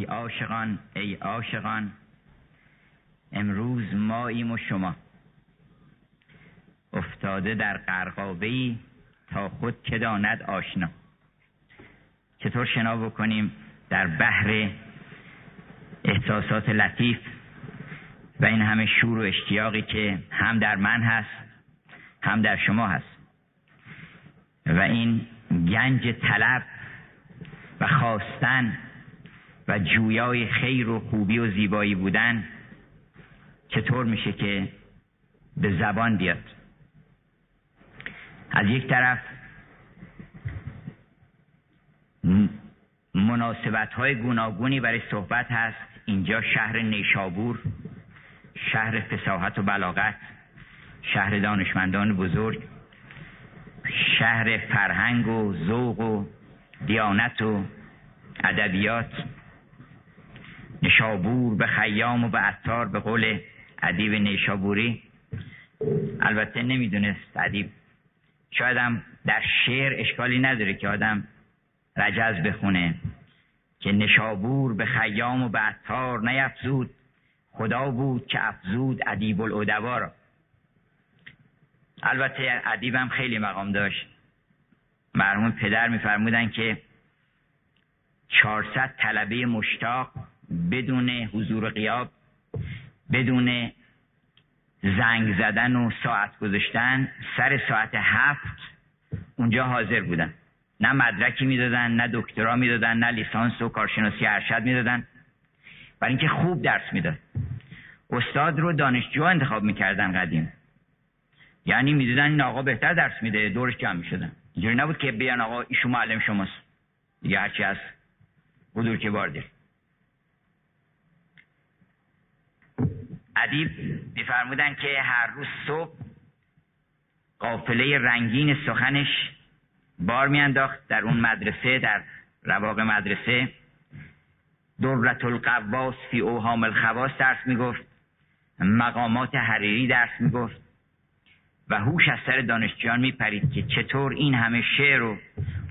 ای عاشقان ای عاشقان امروز ماییم و شما. افتاده در قرقابه تا خود که داند آشنا. چطور شنا بکنیم در بحر احساسات لطیف و این همه شور و اشتیاقی که هم در من هست هم در شما هست. و این گنج طلب و خواستن و جویای خیر و خوبی و زیبایی بودن چطور میشه که به زبان بیاد؟ از یک طرف مناسبت های گوناگونی برای صحبت هست. اینجا شهر نیشابور شهر فساحت و بلاغت شهر دانشمندان بزرگ شهر فرهنگ و ذوق و دیانت و ادبیات. نشابور به خیام و به عطار به قول ادیب نیشابوری. البته نمی‌دونست ادیب. شاید هم در شعر اشکالی نداره که آدم رجز بخونه. که نشابور به خیام و به عطار نیفزود. خدا بود که افزود ادیب الادبا را. البته ادیبم خیلی مقام داشت. مرحوم پدر میفرمودن که 400 طلبه مشتاق بدون حضور قیاب بدون زنگ زدن و ساعت گذاشتن سر ساعت هفت اونجا حاضر بودن. نه مدرکی می‌دادن نه دکترا می‌دادن نه لیسانس و کارشناسی ارشد می‌دادن. برای اینکه خوب درس می‌داد. استاد رو دانشجو انتخاب می‌کردن قدیم. یعنی می‌دیدن این آقا بهتر درس میده دورش جمع می‌شدن. اینجوری نبود که بیان آقا ایشون معلم شماست. دیگه هرچی از حضور که باردیر ادیب میفرمودن که هر روز صبح قافله رنگین سخنش بار میانداخت در اون مدرسه در رواق مدرسه. دورت القواس فی اوهام الخواس درس می‌گفت. مقامات حریری درس می‌گفت. و هوش از سر دانشجویان میپرید که چطور این همه شعر رو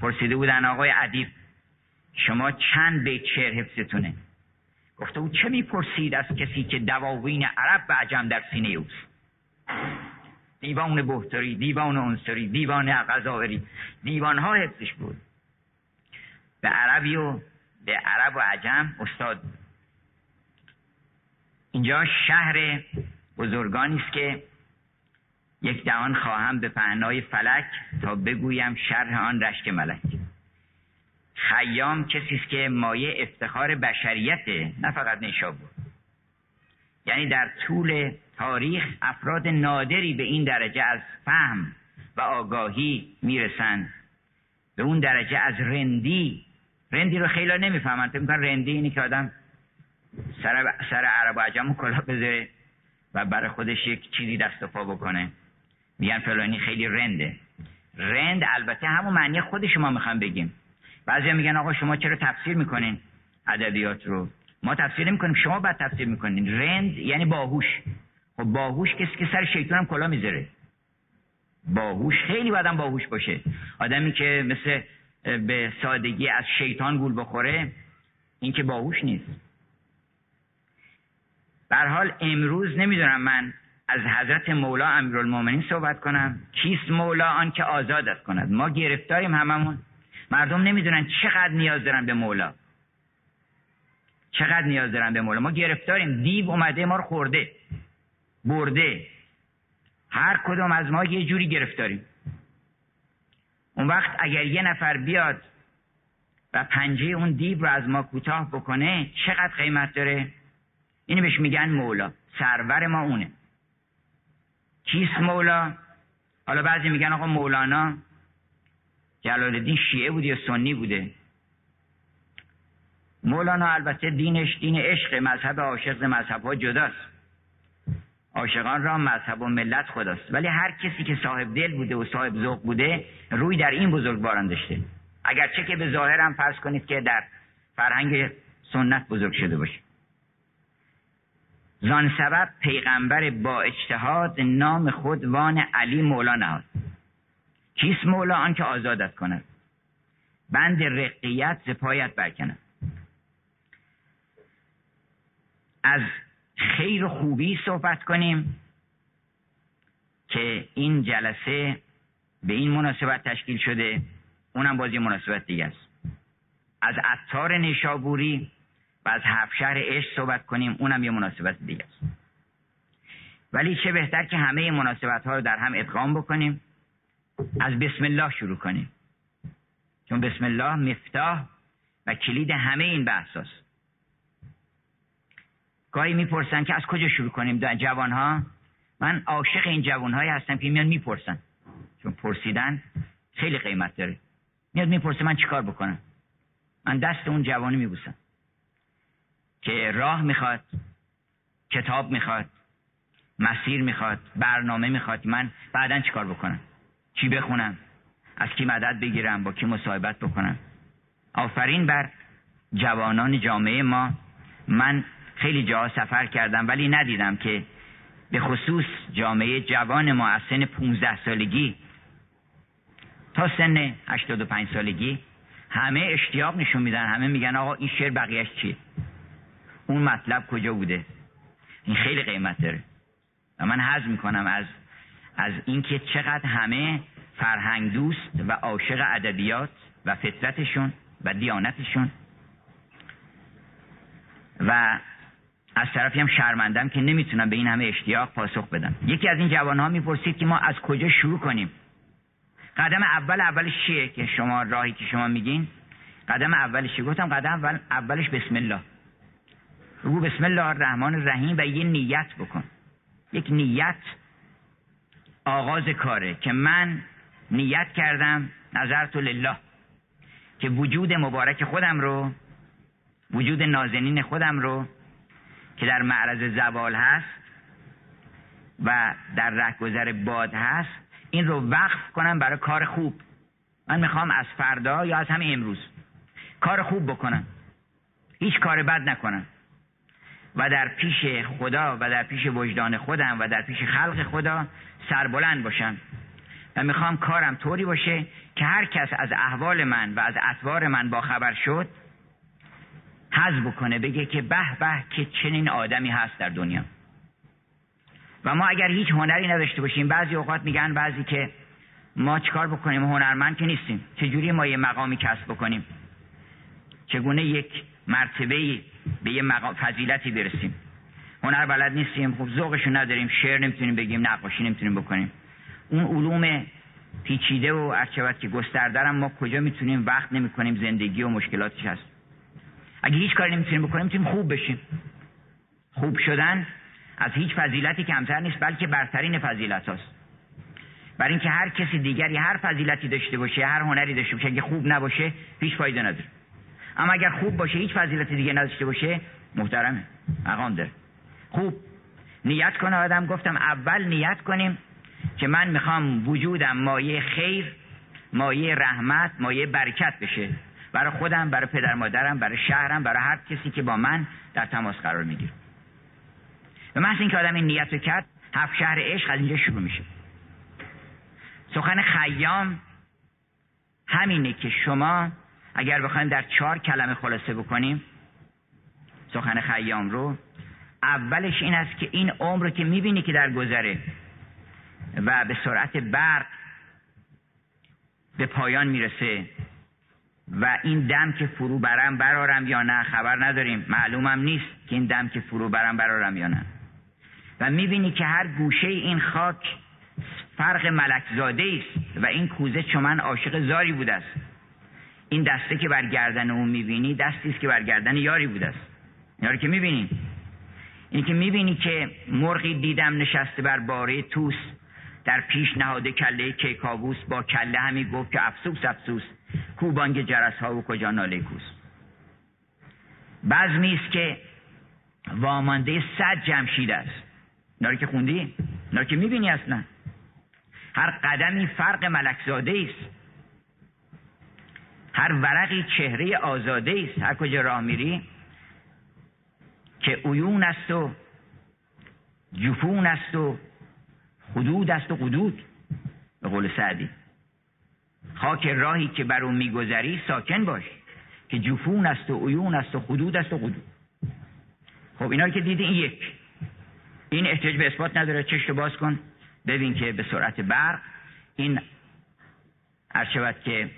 پرسیده بودن. آقای ادیب شما چند بیت شعر حفظتونه؟ گفته او چه می‌پرسید از کسی که دواوین عرب به عجم در سینه اوست؟ دیوان بهتری دیوان انصری دیوان غذاوری دیوان ها حفظش بود. به عربی و به عرب و عجم استاد اینجا شهر بزرگانی است که یک دهان خواهم به پهنای فلک تا بگویم شرح آن رشک ملک. خیام کسی است که مایه افتخار بشریته نه فقط نیشابور یعنی در طول تاریخ افراد نادری به این درجه از فهم و آگاهی می‌رسند. به اون درجه از رندی رندی رو خیلی نمی‌فهمن فکر می‌کنن رندی اینی که آدم سر, سر عرب و عجم و کلا بذاره و برای خودش یک چیزی دست و پا بکنه. میگن فلانی خیلی رنده. رند البته همون معنی خود شما می‌خوام بگیم. بعضی میگن آقا شما چرا تفسیر می‌کنین ادبیات رو؟ ما تفسیر نمی‌کنیم شما بعد تفسیر می‌کنین. رند یعنی باهوش. خب باهوش کسی که سر شیطان هم کلا می‌ذاره. باهوش خیلی بعدم باهوش باشه. آدمی که مثل به سادگی از شیطان گول بخوره این که باهوش نیست. بر حال امروز نمی‌دونم من از حضرت مولا امیرالمومنین صحبت کنم. کیست مولا آن که آزادت کند؟ ما گرفتاریم هممون. مردم نمی‌دونن چقدر نیاز دارن به مولا. چقدر نیاز دارن به مولا. ما گرفتاریم. دیو اومده ما رو خورده برده. هر کدوم از ما یه جوری گرفتاریم. اون وقت اگر یه نفر بیاد و پنجه اون دیو رو از ما کوتاه بکنه چقدر قیمت داره؟ اینو بهش میگن مولا. سرور ما اونه. کیست مولا؟ حالا بعضی میگن آقا مولانا. جلال الدین شیعه بوده یا سنی بوده؟ مولانا البته دینش دین عشق مذهب عاشق مذهب ها جداست. عاشقان را مذهب و ملت خداست. ولی هر کسی که صاحب دل بوده و صاحب ذوق بوده روی در این بزرگواران داشته. اگرچه که به ظاهر هم فرض کنید که در فرهنگ سنت بزرگ شده باشه. زان سبب پیغمبر با اجتهاد نام خود وان علی مولا نهاد کیست مولا آنکه آزادت کند. بند رقیت ز برکند از خیر و خوبی صحبت کنیم که این جلسه به این مناسبت تشکیل شده اونم بازی مناسبت دیگه است. از عطار نیشابوری و از هفشهر عشق صحبت کنیم اونم یه مناسبت دیگه است. ولی چه بهتر که همه مناسبت ها رو در هم ادغام بکنیم. از بسم الله شروع کنیم. چون بسم الله مفتاح و کلید همه این بحث گاهی می‌پرسن که از کجا شروع کنیم جوان ها من عاشق این جوان هایی هستم که میان می‌پرسن. چون پرسیدن خیلی قیمت داره. میاد می‌پرسه من چیکار بکنم؟ من دست اون جوانی میبوسم. که راه می‌خواد کتاب می‌خواد مسیر می‌خواد برنامه می‌خواد من بعدا چیکار بکنم؟ چی بخونم؟ از کی مدد بگیرم؟ با کی مصاحبت بکنم؟ آفرین بر جوانان جامعه ما. من خیلی جاها سفر کردم ولی ندیدم که به خصوص جامعه جوان ما از سن 15 سالگی تا سن 85 سالگی همه اشتیاق نشون میدن. همه میگن آقا این شعر بقیهش چیه؟ اون مطلب کجا بوده؟ این خیلی قیمت داره. و من حض می‌کنم از از اینکه چقدر همه فرهنگ دوست و عاشق ادبیات و فطرتشون و دیانتشون. و از طرفی هم شرمندم که نمی‌تونم به این همه اشتیاق پاسخ بدم. یکی از این جوان ها می‌پرسید که ما از کجا شروع کنیم؟ قدم اول اولش چیه که شما راهی که شما میگین؟ قدم اولش چیه گفتم قدم اول اولش بسم الله. رو بسم الله الرحمن الرحیم و یه نیت بکن. یک نیت آغاز کاره که من نیت کردم نظرت لله. که وجود مبارک خودم رو وجود نازنین خودم رو که در معرض زوال هست و در رهگذر باد هست این رو وقف کنم برای کار خوب. من می‌خوام از فردا یا از همین امروز کار خوب بکنم. هیچ کار بد نکنم. و در پیش خدا و در پیش وجدان خودم و در پیش خلق خدا سربلند باشم. و می‌خوام کارم طوری باشه که هر کس از احوال من و از اطوار من با خبر شد حز بکنه بگه که به به که چنین آدمی هست در دنیا. و ما اگر هیچ هنری نداشته باشیم بعضی اوقات میگن بعضی که ما چیکار بکنیم؟ هنرمند که نیستیم. چجوری ما یه مقامی کسب بکنیم؟ چگونه یک مرتبه به یه مقام فضیلتی برسیم؟ هنر بلد نیستیم خب ذوقشو نداریم شعر نمی‌تونیم بگیم نقاشی نمی‌تونیم بکنیم. اون علوم پیچیده و ارچبت که گستردرم ما کجا می‌تونیم وقت نمی‌کنیم زندگی و مشکلاتش هست. اگه هیچ کاری نمی‌تونیم بکنیم می‌تونیم خوب بشیم. خوب شدن از هیچ فضیلتی کمتر نیست بلکه برترین فضیلت هاست. برای اینکه هر کسی دیگری هر فضیلتی داشته باشه هر هنری داشته باشه اگه خوب نباشه هیچ فایده نداره. اما اگر خوب باشه هیچ فضیلتی دیگه نداشته باشه محترمه مقام داره. خوب. نیت کنه آدم گفتم اول نیت کنیم که من می‌خوام وجودم مایه خیر مایه رحمت مایه برکت بشه. برای خودم برای پدر مادرم برای شهرم برای هر کسی که با من در تماس قرار می‌گیره. به محض اینکه آدم این نیت رو کرد هفت شهر عشق از اینجا شروع میشه. سخن خیام همینه که شما اگر بخوایم در چهار کلمه خلاصه بکنیم سخن خیام رو اولش این است که این عمر که می‌بینی که در گذره و به سرعت برق به پایان می‌رسه. و این دم که فرو برم برارم یا نه خبر نداریم. معلومم نیست که این دم که فرو برم برارم یا نه. و می‌بینی که هر گوشه این خاک فرق ملکزاده است و این کوزه چون عاشق زاری بوده است. این دسته که بر گردن اون می‌بینی دستی است که بر گردن یاری بوده است. یاری که می‌بینی؟ این که می‌بینی که مرغی دیدم نشسته بر باره توس در پیش نهاده کله کیکاووس با کله همی گفت که افسوس افسوس کوبانگ جرس ها و کجا ناله کوس. بزمی است که وامانده صد جمشید است. ناری که خوندی؟ ناری که می‌بینی اصلا؟ هر قدمی فرق ملکزاده است. هر ورقی چهره آزاده است. هر کجا راه میری که اویون است و جفون است و حدود است و قدود به قول سعدی. خاک راهی که بر اون میگذری ساکن باش که جفون است و عیون است و خدود است و قدود. خب اینا که دیدی این یک. این احتیاج به اثبات نداره چشمت باز کن ببین که به سرعت برق این هر که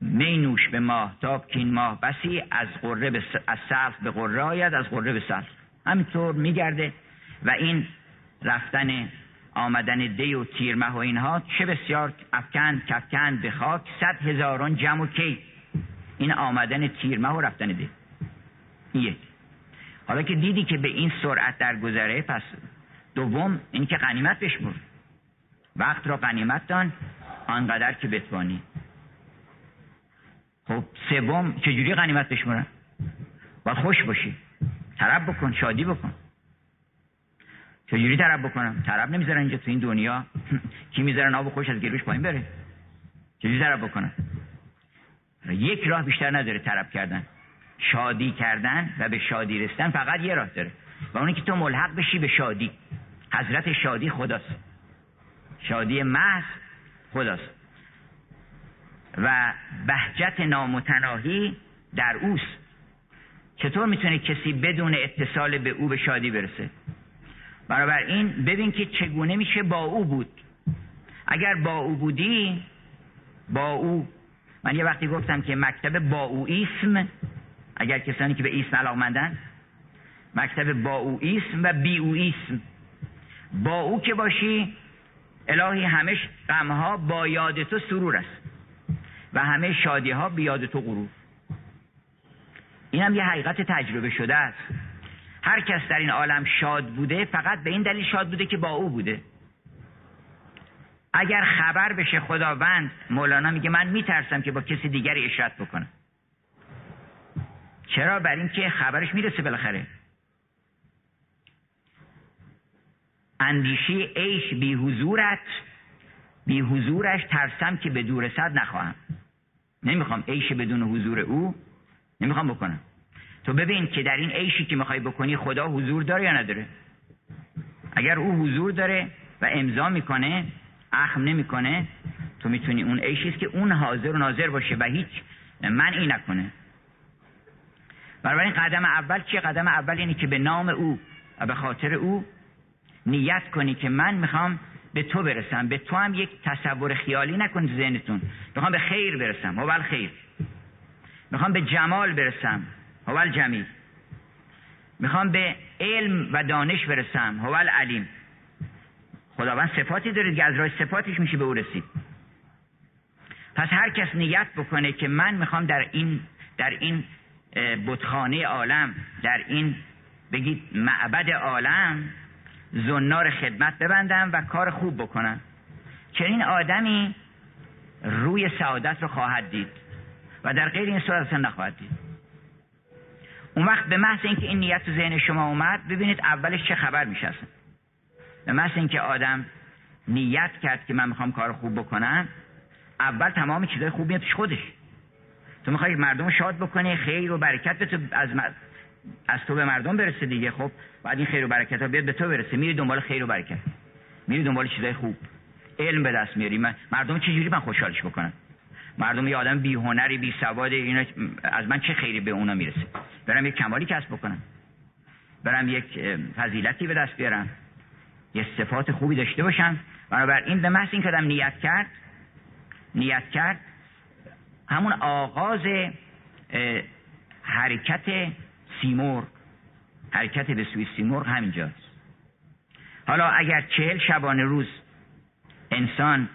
می نوش به ماهتاب که این ماه بسی از غره به از سلخ به غره آید از غره به سلخ. همینطور میگرده و این رفتن آمدن دی و تیرمه و اینها چه بسیار افکند کفکند به خاک صد هزاران جمع و کی. این آمدن تیرمه و رفتن دی. یک. حالا که دیدی که به این سرعت در گذره پس دوم این که قنیمت بشمور وقت را قنیمت دان آنقدر که بتوانی. خب سوم چجوری غنیمت بشمورن باید خوش باشی. طرب بکن شادی بکن. چجوری طرب بکنم؟ طرب نمی‌ذارن اینجا تو این دنیا. کی می‌ذارن آب خوش از گلوش پایین بره. چجوری طرب بکنم؟ یک راه بیشتر نداره طرب کردن. شادی کردن و به شادی رسیدن فقط یه راه داره. و اونی که تو ملحق بشی به شادی. حضرت شادی خداست. شادی محض خداست. و بهجت نامتناهی در اوست. چطور می‌تونه کسی بدون اتصال به او به شادی برسه؟ این ببین که چگونه میشه با او بود. اگر با او بودی با او. من یه وقتی گفتم که مکتب با او اسم اگر کسانی که به اسم علاقمندن مکتب با او اسم و بی او اسم با او که باشی الهی همش غمها با یاد تو سرور است و همه شادی ها بیاد تو غرور. این هم یه حقیقت تجربه شده است. هر کس در این عالم شاد بوده فقط به این دلیل شاد بوده که با او بوده. اگر خبر بشه خداوند مولانا میگه من میترسم که با کسی دیگری اشرت بکنم. چرا؟ بر این که خبرش می‌رسه بالاخره. اندیشی عیش بی حضورت بی حضورش ترسم که به دور صد نخواهم. نمی‌خوام عیش بدون حضور او نمی‌خوام بکنم. تو ببین که در این عیشی که می‌خوای بکنی خدا حضور داره یا نداره. اگر او حضور داره و امضا می‌کنه اخم نمی‌کنه تو می‌تونی اون عیشی که اون حاضر و ناظر باشه و هیچ من این نکنه. این قدم اول چیه؟ قدم اول اینه که به نام او و به خاطر او نیت کنی که من می‌خوام به تو برسم. به تو هم یک تصور خیالی نکن ذهنتون. می‌خوام به خیر برسم. هو خیر. می‌خوام به جمال برسم. هو جمیل می‌خوام به علم و دانش برسم هو علیم. خداوند صفاتی داره که از راه صفاتش میشه به او رسید. پس هر کس نیت بکنه که من می‌خوام در این در این بتخانه عالم در این بگید معبد عالم زنار خدمت ببندم و کار خوب بکنم. چنین آدمی روی سعادت رو خواهد دید و در غیر این صورت نخواهد دید. اون وقت به محض اینکه این نیت تو ذهن شما اومد ببینید اولش چه خبر میشه به محض اینکه آدم نیت کرد که من می‌خوام کار خوب بکنم اول تمام چیزای خوب میاد خودش. تو می‌خوای مردم شاد بکنی خیر و برکت به تو از از تو به مردم برسه دیگه. خب بعد این خیر و برکت ها بیاد به تو برسه. میری دنبال خیر و برکت. میری دنبال چیزای خوب. علم به دست میاری. مردم چجوری من خوشحالش بکنم؟ مردم یه آدم بی هنری بی سواد اینا از من چه خیری به اونا می‌رسه؟ برم یک کمالی کسب بکنم. برم یک فضیلتی به دست بیارم. یه صفات خوبی داشته باشم. بنابراین به محض این که نیت کرد نیت کرد همون آغاز حرکت سیمرغ حرکت به سوی سیمرغ همینجاست. حالا اگر چهل شبانه روز انسان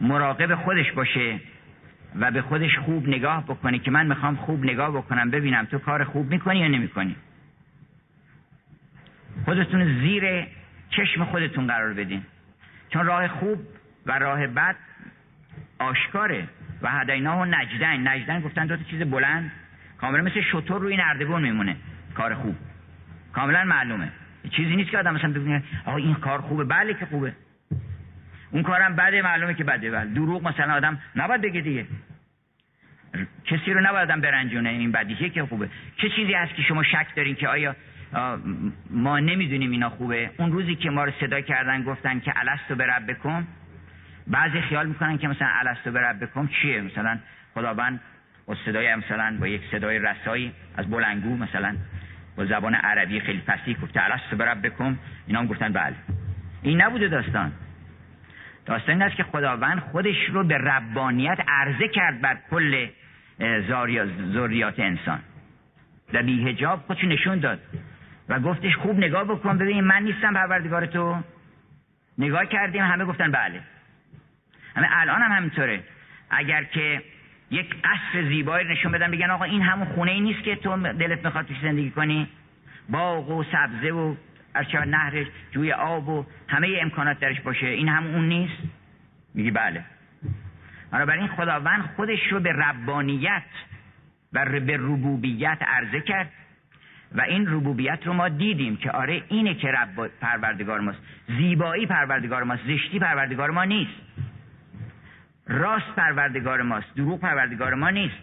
مراقب خودش باشه و به خودش خوب نگاه بکنه که من می‌خوام خوب نگاه بکنم ببینم تو کار خوب می‌کنی یا نمی‌کنی؟ خودتون زیر چشم خودتون قرار بدین. چون راه خوب و راه بد آشکاره. و هدیناه و نجدن. نجدن گفتن دو چیز بلند. کاملا مثل شطور روی نردبون میمونه. کار خوب. کاملا معلومه. چیزی نیست که آدم مثلا ببینه آقا این کار خوبه. بله که خوبه. اون کارم بده معلومه که بده. بله دروغ مثلا آدم نباید بگه دیگه. کسی رو نباید آدم برنجونه این بدیهیه که خوبه. چه چیزی هست که شما شک دارین که آیا ما نمی‌دونیم اینا خوبه؟ اون روزی که ما رو صدا کردن گفتن که الستو به رب بکن بعضی خیال می‌کنن که مثلا الستو به رب بکن چیه؟ مثلا خداوند با صدای مثلا با یک صدای رسایی از بلنگو مثلا با زبان عربی خیلی فصیح گفته الست بربکم اینا هم گفتن بله. این نبوده داستان. داستان است که خداوند خودش رو به ربانیت عرضه کرد بر کل ذریات انسان. و بی هجاب خودش نشون داد و گفتش خوب نگاه بکن ببین من نیستم پروردگار تو. نگاه کردیم همه گفتن بله. همه الان هم همینطوره. اگر که یک قصر زیبایی نشون بدن بگن آقا این همون خونه ای نیست که تو دلت می‌خواد توش زندگی کنی؟ باغ و سبزه و ارچه نهرش جوی آب و همه امکانات درش باشه. این همون اون نیست؟ میگی بله. بنابراین خداوند خودش رو به ربانیت و به ربوبیت عرضه کرد و این ربوبیت رو ما دیدیم که آره اینه که رب پروردگار ماست. زیبایی پروردگار ماست زشتی پروردگار ما نیست. راست پروردگار ماست دروغ پروردگار ما نیست.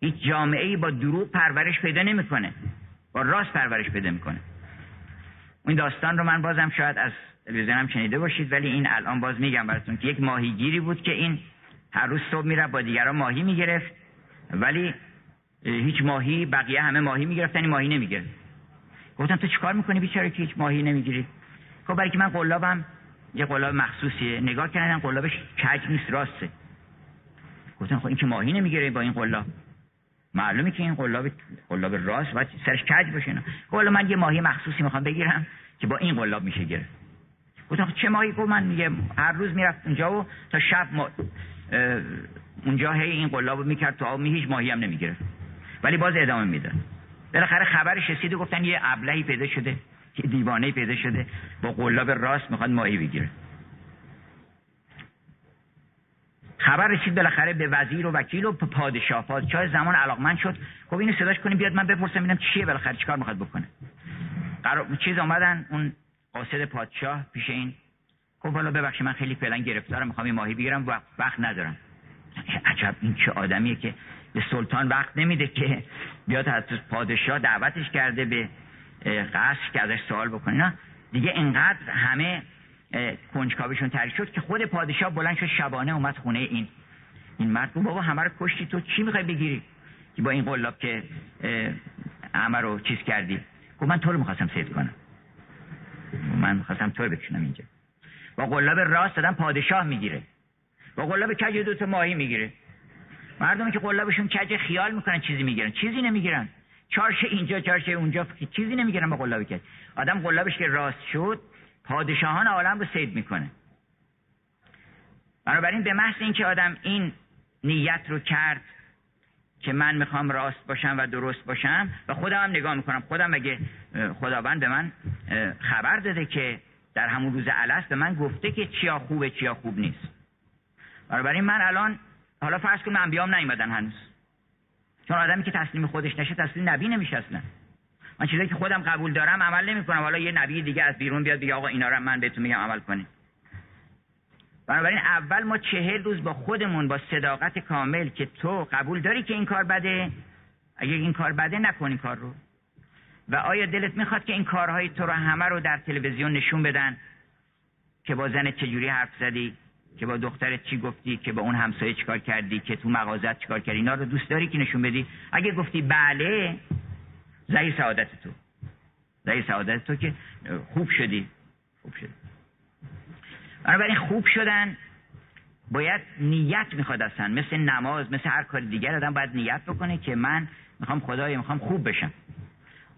هیچ جامعه ای با دروغ پرورش پیدا نمی‌کنه. با راست پرورش پیدا می‌کنه. این داستان رو من بازم شاید از تلویزیونم شنیده باشید ولی این الان باز میگم براتون که یک ماهیگیری بود که این هر روز صبح میره با دیگران ماهی می‌گرفت. ولی هیچ ماهی بقیه همه ماهی می‌گرفتن این ماهی نمی‌گرفت. گفتم تو چیکار می‌کنی بیچاره که هیچ ماهی نمی‌گیری؟ خب برای که من قلابم یه قلاب مخصوصیه. نگاه کردن قلابش کج نیست راسته. گفتن خب این که ماهی نمی‌گیره با این قلاب. معلومه که این قلاب قلاب راست باید سرش کج باشه نه خب من یه ماهی مخصوصی می‌خوام بگیرم که با این قلاب میشه گرفت. گفتم خب چه ماهی؟ گفت من میگه هر روز می‌رفت اونجا و تا شب ما اونجا هی این قلاب می‌کرد تو آب می هیچ ماهی هم نمی‌گرفت. ولی باز ادامه می‌داد. بالاخره خبرش رسید گفتن یه ابلهی پیدا شده یه دیوانه پیدا شده با قلاب راست می‌خواد ماهی بگیره. خبر رسید بالاخره به وزیر و وکیل و پادشاه. پادشاه زمان علاقمند شد. خب اینو صداش کنیم بیاد من بپرسم ببینم چیه بالاخره چیکار می‌خواد بکنه. قرار چیز آمدن اون قاصد پادشاه پیش این خب حالا ببخشید من خیلی فعلا گرفتارم می‌خوام این ماهی بگیرم وقت ندارم. عجب این چه آدمیه که به سلطان وقت نمیده که بیاد از پادشاه دعوتش کرده به قصر که ازش سوال بکنه. نه دیگه اینقدر همه کنجکاوشون تری شد که خود پادشاه بلند شد شبانه اومد خونه این این مرد. بابا همه رو کشتی تو چی می‌خوای بگیری؟ که با این قلاب که همه رو چیز کردی. گفت من تو رو می‌خواستم سید کنم. من می‌خواستم تو رو بکشونم اینجا. با قلاب راست دادن پادشاه می‌گیره. با قلاب کج دو تا ماهی می‌گیره. مردمی که قلابشون کج خیال می‌کنن چیزی می‌گیرن. چیزی نمی‌گیرن. چارشه اینجا چارشه اونجا چیزی نمی‌گیرن با قلاب کج. آدم قلابش که راست شد پادشاهان عالم رو سید می‌کنه. بنابراین به محض اینکه آدم این نیت رو کرد که من می‌خوام راست باشم و درست باشم و خودم هم نگاه می‌کنم. خودم اگه خداوند به من خبر داده که در همون روز الست به من گفته که چیا خوبه چیا خوب نیست. بنابراین من الان حالا فرض کنم انبیام نیومدن هنوز. چون آدمی که تسلیم خودش نشه تسلیم نبی نمیشه اصلا من چیزایی که خودم قبول دارم عمل نمی‌کنم. حالا یه نبی دیگه از بیرون بیاد بگه آقا اینا رو من بهتون میگم عمل کنید. بنابراین اول ما چهل روز با خودمون با صداقت کامل که تو قبول داری که این کار بده اگه این کار بده نکن این کار رو. و آیا دلت می‌خواد که این کارهای تو رو همه رو در تلویزیون نشون بدن که با زن چجوری حرف زدی که با دخترت چی گفتی که با اون همسایه چیکار کردی که تو مغازت چیکار کردی؟ اینا رو دوست داری که نشون بدی؟ اگه گفتی بله زهی سعادت تو. زهی سعادت تو که خوب شدی. خوب شدی. بنابراین خوب شدن باید نیت می‌خواد اصلا. مثل نماز مثل هر کار دیگر آدم باید نیت بکنه که من می‌خوام خدای می‌خوام خوب بشم.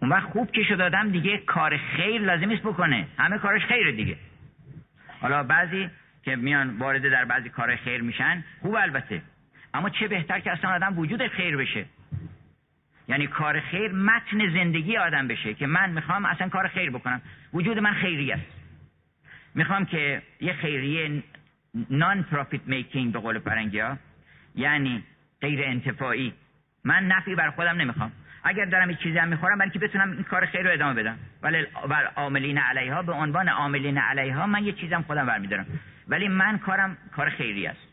اون وقت خوب که شد آدم دیگه کار خیر لازم است بکنه. همه کارش خیره دیگه. حالا بعضی که میان وارد در بعضی کار خیر میشن خوب البته. اما چه بهتر که اصلا آدم وجود خیر بشه. یعنی کار خیر متن زندگی آدم بشه که من می‌خوام اصلا کار خیر بکنم. وجود من خیری است. می‌خوام که یه خیریه نان پروفیت میکینگ به قول فرنگی ها یعنی غیر انتفاعی. من نفعی بر خودم نمی‌خوام. اگر دارم این چیزی هم می‌خورم برای که بتونم این کار خیر رو ادامه بدم. ولی بر عاملین علیها به عنوان عاملین علیها من یه چیزم خودم برمیدارم. ولی من کارم کار خیری است.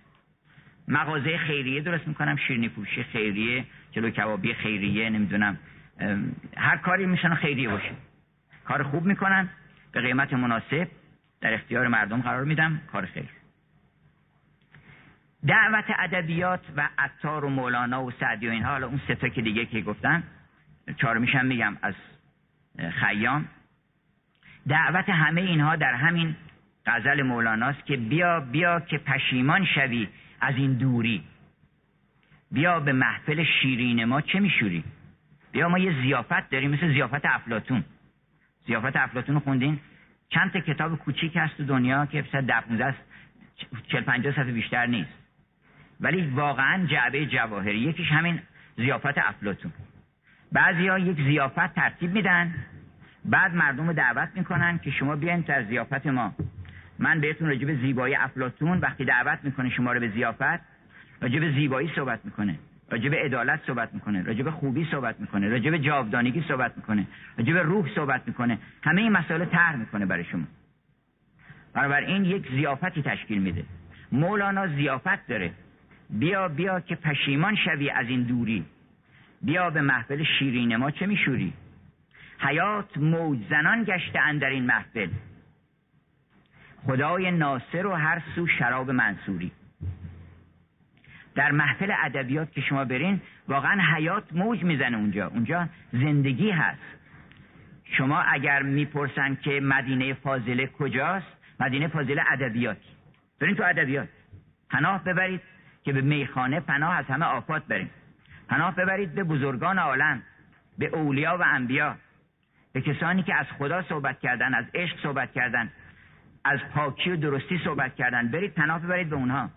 مغازه خیریه درست می‌کنم شیرینی فروشی خیریه جلو کبابی خیریه نمی‌دونم هر کاری میشن خیریه باشه کار خوب می‌کنن به قیمت مناسب در اختیار مردم قرار میدم. کار خیر. دعوت ادبیات و عطار و مولانا و سعدی و اینها حالا اون ستا که دیگه که گفتن چهارمیش هم میگم از خیام. دعوت همه اینها در همین غزل مولاناست که بیا بیا که پشیمان شوی از این دوری. بیا به محفل شیرین ما چه میشوری؟ بیا ما یه زیافت داریم مثل زیافت افلاتون زیافت افلاتون رو خوندین؟ چند تا کتاب کوچیک هست تو دنیا که مثلا ده است چل پنجاه صفحه بیشتر نیست. ولی واقعا جعبه جواهری. یکیش همین زیافت افلاتون بعضی ها یک زیافت ترتیب میدن بعد مردم رو دعوت می‌کنن که شما بیاین در زیافت ما. من بهتون راجع به زیبایی افلاتون وقتی دعوت می‌کنه شما رو به زیافت راجع به زیبایی صحبت می‌کنه راجع به عدالت صحبت می‌کنه راجع به خوبی صحبت می‌کنه راجع به جاودانگی صحبت می‌کنه راجع به روح صحبت می‌کنه همه این مسائل طرح می‌کنه برای شما. بنابراین یک زیافتی تشکیل میده. مولانا زیافت داره. بیا بیا که پشیمان شوی از این دوری. بیا به محفل شیرین ما چه میشوری؟ حیات موج زنان گشته در این محفل. خدای ناصر و هر سو شراب منصوری. در محفل ادبیات که شما برین واقعا حیات موج می‌زنه اونجا. اونجا زندگی هست. شما اگر می‌پرسن که مدینه فاضله کجاست مدینه فاضله ادبیات. برین تو ادبیات. پناه ببرید که به میخانه پناه از همه آفات بریم پناه ببرید به بزرگان عالم به اولیا و انبیا به کسانی که از خدا صحبت کردن از عشق صحبت کردن. از پاکی و درستی صحبت کردن. برید پناه ببرید به اونها.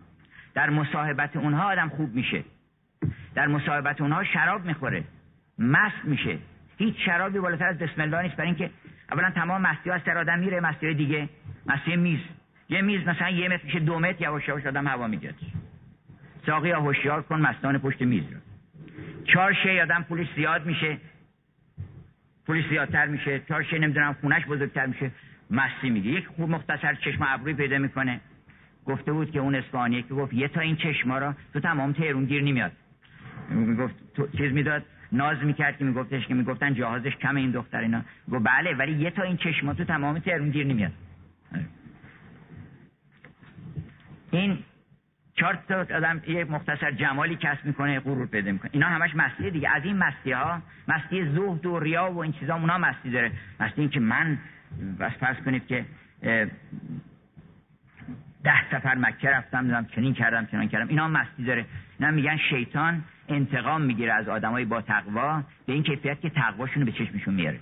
در مصاحبت اونها آدم خوب میشه. در مصاحبت اونها شراب می‌خوره. مست میشه. هیچ شرابی بالاتر از بسم الله نیست. برای اینکه اولا تمام مستی از سر آدم میره مستی دیگه. مستی میز. یه میز مثلا یه متر میشه دو متر یواش یواش آدم هوا می‌گیره. ساقی یا هوشیار کن مستان پشت میز رو. چهار شی آدم پولش زیاد میشه. پولش زیادتر میشه. چهار شی نمی‌دونم خونش بزرگتر میشه. مستی میگه. یک خوب مختصر چشم ابروی پیدا می‌کنه. گفته بود که اون اسپانیه که گفت یه تا این چشما را تو تمام تهرون گیر نمیاد. می‌گفت تو چیز می‌داد. ناز می‌کرد که میگفتش که می‌گفتن جهازش کم این دختر اینا. گفت بله ولی یه تا این چشما تو تمام تهرون گیر نمیاد. این چهار تا آدم یه مختصر جمالی کسب می‌کنه غرور پیدا می‌کنه. اینا همش مستی دیگه. از این مستی ها مستی زهد و ریا و این چیزا اونا مستی داره. مستی این که من بس فرض کنید که ده سفر مکه رفتم دیدم چنین کردم چنان کردم. اینا مستی داره. اینا میگن شیطان انتقام می‌گیره از آدمای با تقوا به این کیفیت که تقواشون به چشمشون میاره.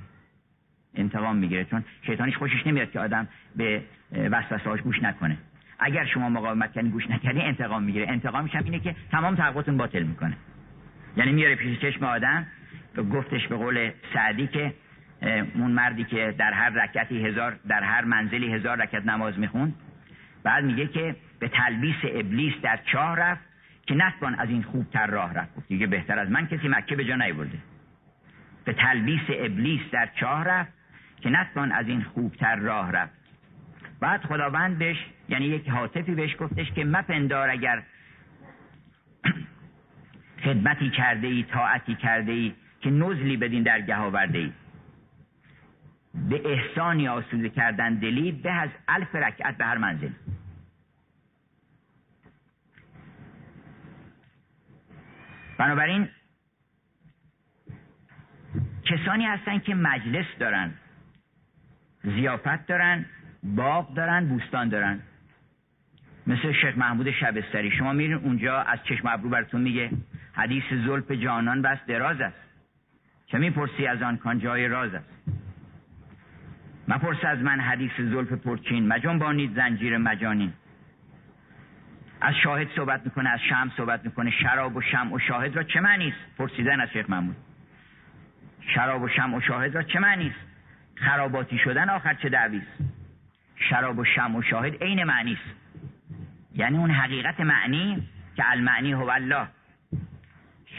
انتقام می‌گیره. چون شیطانش خوشش نمیاد که آدم به وسوسه‌هاش گوش نکنه. اگر شما مقاومت کردین گوش نکردین انتقام می‌گیره. انتقامش هم اینه که تمام تقواتون باطل می‌کنه. یعنی میاره پیش چشم آدم. گفتش به قول سعدی که اون مردی که در هر رکعتی هزار در هر منزلی هزار رکعت نماز می‌خوند بعد میگه که به تلبیس ابلیس در چاه رفت که نتوان از این خوبتر راه رفت. گفت دیگه بهتر از من کسی مکه به جا نیورده. به تلبیس ابلیس در چاه رفت که نتوان از این خوبتر راه رفت. بعد خداوند بهش یعنی یک حاطفی بهش گفتش که مپندار اگر خدمتی کرده ای طاعتی کرده ای که نزلی بدین درگه آورده ای به احسانی آسوده کردن دلی به از الف رکعت به هر منزل. بنابراین کسانی هستن که مجلس دارن زیافت دارن باغ دارن بوستان دارن. مثل شیخ محمود شبستری. شما میرین اونجا از چشم ابرو براتون میگه حدیث زلف جانان بس دراز است. چه می‌پرسی از آن کان جای راز است؟ مپرس از من حدیث زلف پرچین. مجان بانید زنجیر مجانین. از شاهد صحبت می‌کنه از شم صحبت می‌کنه. شراب و شم و شاهد را چه معنی است؟ پرسیدن از شیخ محمود. شراب و شم و شاهد را چه معنی است؟ خراباتی شدن آخر چه دعوی است؟ شراب و شم و شاهد عین معنی است. یعنی اون حقیقت معنی که المعنی هو الله.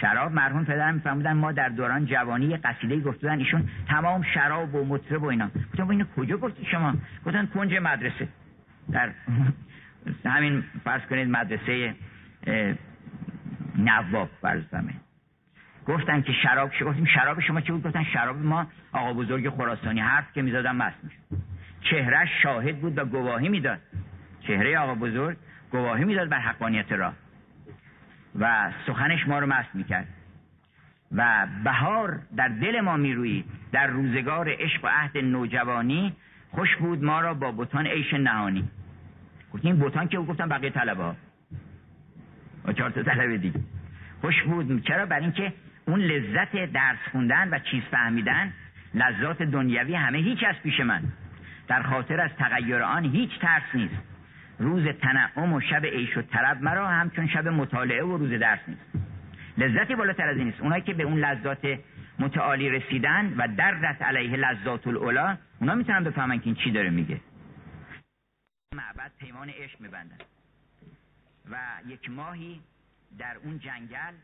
شراب مرحوم پدرم میفهمودن ما در دوران جوانی یه قصیده گفتن ایشون تمام شراب و مطرب و اینا. گفتم اینو کجا گفتی شما؟ گفتن کنج مدرسه. در همین فرض کنید مدرسه نواب فرض گفتن که شراب شما گفتیم شراب شما چه بود؟ گفتن شراب ما آقا بزرگ خراسانی حرف که می‌زدن مست می‌شد. چهرش شاهد بود و گواهی می‌داد. چهره آقا بزرگ گواهی می‌داد بر حقانیت راه. و سخنش ما رو مست می‌کرد. و بهار در دل ما می‌روید. در روزگار عشق و عهد نوجوانی خوش بود ما را با بوتان عیش نهانی. گفتیم بوتان که؟ گفتم بقیه طلبه ها و چهار تا طلبه دیگه. خوش بود. چرا؟ بر اینکه اون لذت درس خوندن و چیز فهمیدن لذات دنیوی همه هیچ از پیش من. در خاطر از تغییر آن هیچ ترس نیست. روز تنعم و شب عیش و طرب مرا همچون شب مطالعه و روز درس نیست. لذتی بالاتر از این نیست اونایی که به اون لذات متعالی رسیدن و دردت علیه لذات الاولا اونا می‌تونن بفهمن که این چی داره میگه. معبد پیمان عشق میبندن. و یک ماهی در اون جنگل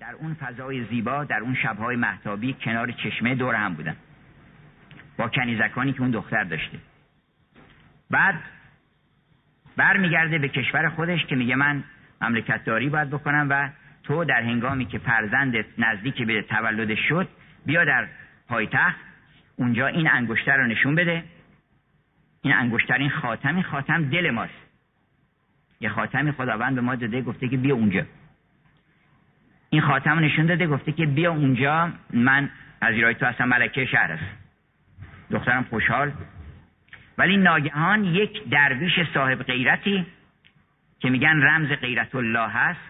در اون فضای زیبا در اون شبهای محتابی کنار چشمه دور هم بودن. با کنیزکانی که اون دختر داشته. بعد برمیگرده به کشور خودش که میگه من مملکت داری باید بکنم و تو در هنگامی که فرزندت نزدیک به تولد شد بیا در پایتخت اونجا این انگشتر رو نشون بده. این انگشتر این خاتم خاتم دل ماست. یه خاتمی خداوند به ما داده گفته که بیا اونجا. این خاتم رو نشون داده گفته که بیا اونجا من پذیرای تو اصلا ملکه شهر است. دخترم خوشحال ولی ناگهان یک درویش صاحب غیرتی که میگن رمز غیرت الله هست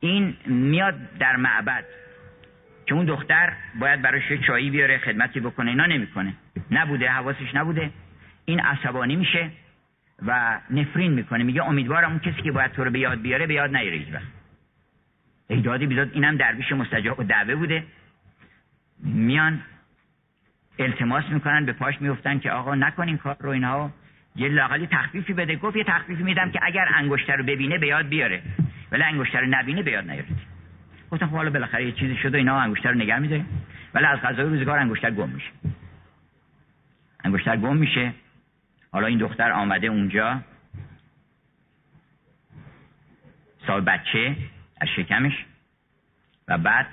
این میاد در معبد که اون دختر باید براش چایی بیاره خدمتی بکنه اینا نمی‌کنه. نبوده حواسش نبوده. این عصبانی میشه و نفرین می‌کنه. میگه امیدوارم اون کسی که باید تو رو به یاد بیاره به یاد نیاره هیچ ایدادی بیداد اینم درویش مستجاب و دعوه بوده. میان التماس می‌کنن به پاش میفتن که آقا نکنین کار رو اینها یه لاقلی تخفیفی بده. گفت یه تخفیفی میدم که اگر انگشتر رو ببینه به یاد بیاره. ولی انگشتر رو نبینه به یاد نیاره. گفتم خب حالا بالاخره یه چیزی شده اینا انگشتر رو نگه میداره ولی از غذای روزگار انگشتر گم میشه. انگشتر گم میشه. حالا این دختر آمده اونجا. سال بچه از شکمش. و بعد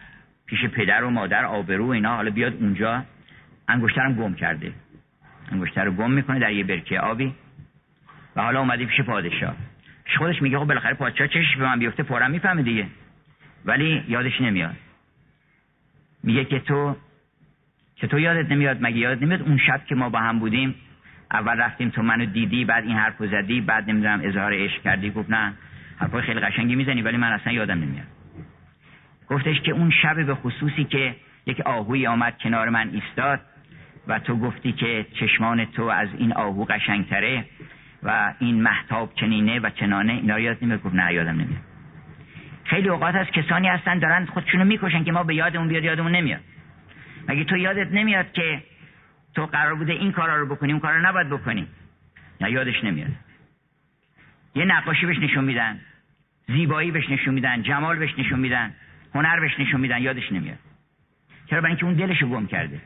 پیش پدر و مادر آبرو اینا. حالا بیاد اونجا. انگشترم گم کرده. انگشتر رو گم می‌کنه در یه برکه آبی. و حالا اومده پیش پادشاه. خودش میگه خب بالاخره پادشاه چش به من بیفته؟ پارم می‌فهمه دیگه. ولی یادش نمیاد. میگه که تو که تو یادت نمیاد مگه یادت نمیاد اون شب که ما با هم بودیم اول رفتیم تو منو دیدی بعد این حرفو زدی بعد نمی‌دونم اظهار عشق کردی گفت نه حرفای خیلی قشنگی می‌زنی ولی من اصلا یادم نمیاد. گفتش که اون شب به خصوصی که یک آهوی آمد کنار من ایستاد و تو گفتی که چشمان تو از این آهو قشنگتره و این محتاب چنینه و چنانه اینا یاد گفت نه یادم نمیاد. خیلی اوقات از کسانی هستن دارن خودشونو می‌کشن که ما به یادمون بیاد یادمون نمیاد. مگه تو یادت نمیاد که تو قرار بوده این کارا رو بکنی اون کارا نباید بکنی؟ نه یادش نمیاد. یه نقاشی بهش نشون میدن زیبایی بهش نشون میدن جمال بهش نشون میدن هنر بهش نشون میدن یادش نمیاد. چرا؟ برای اینکه اون دلشو گم کرده.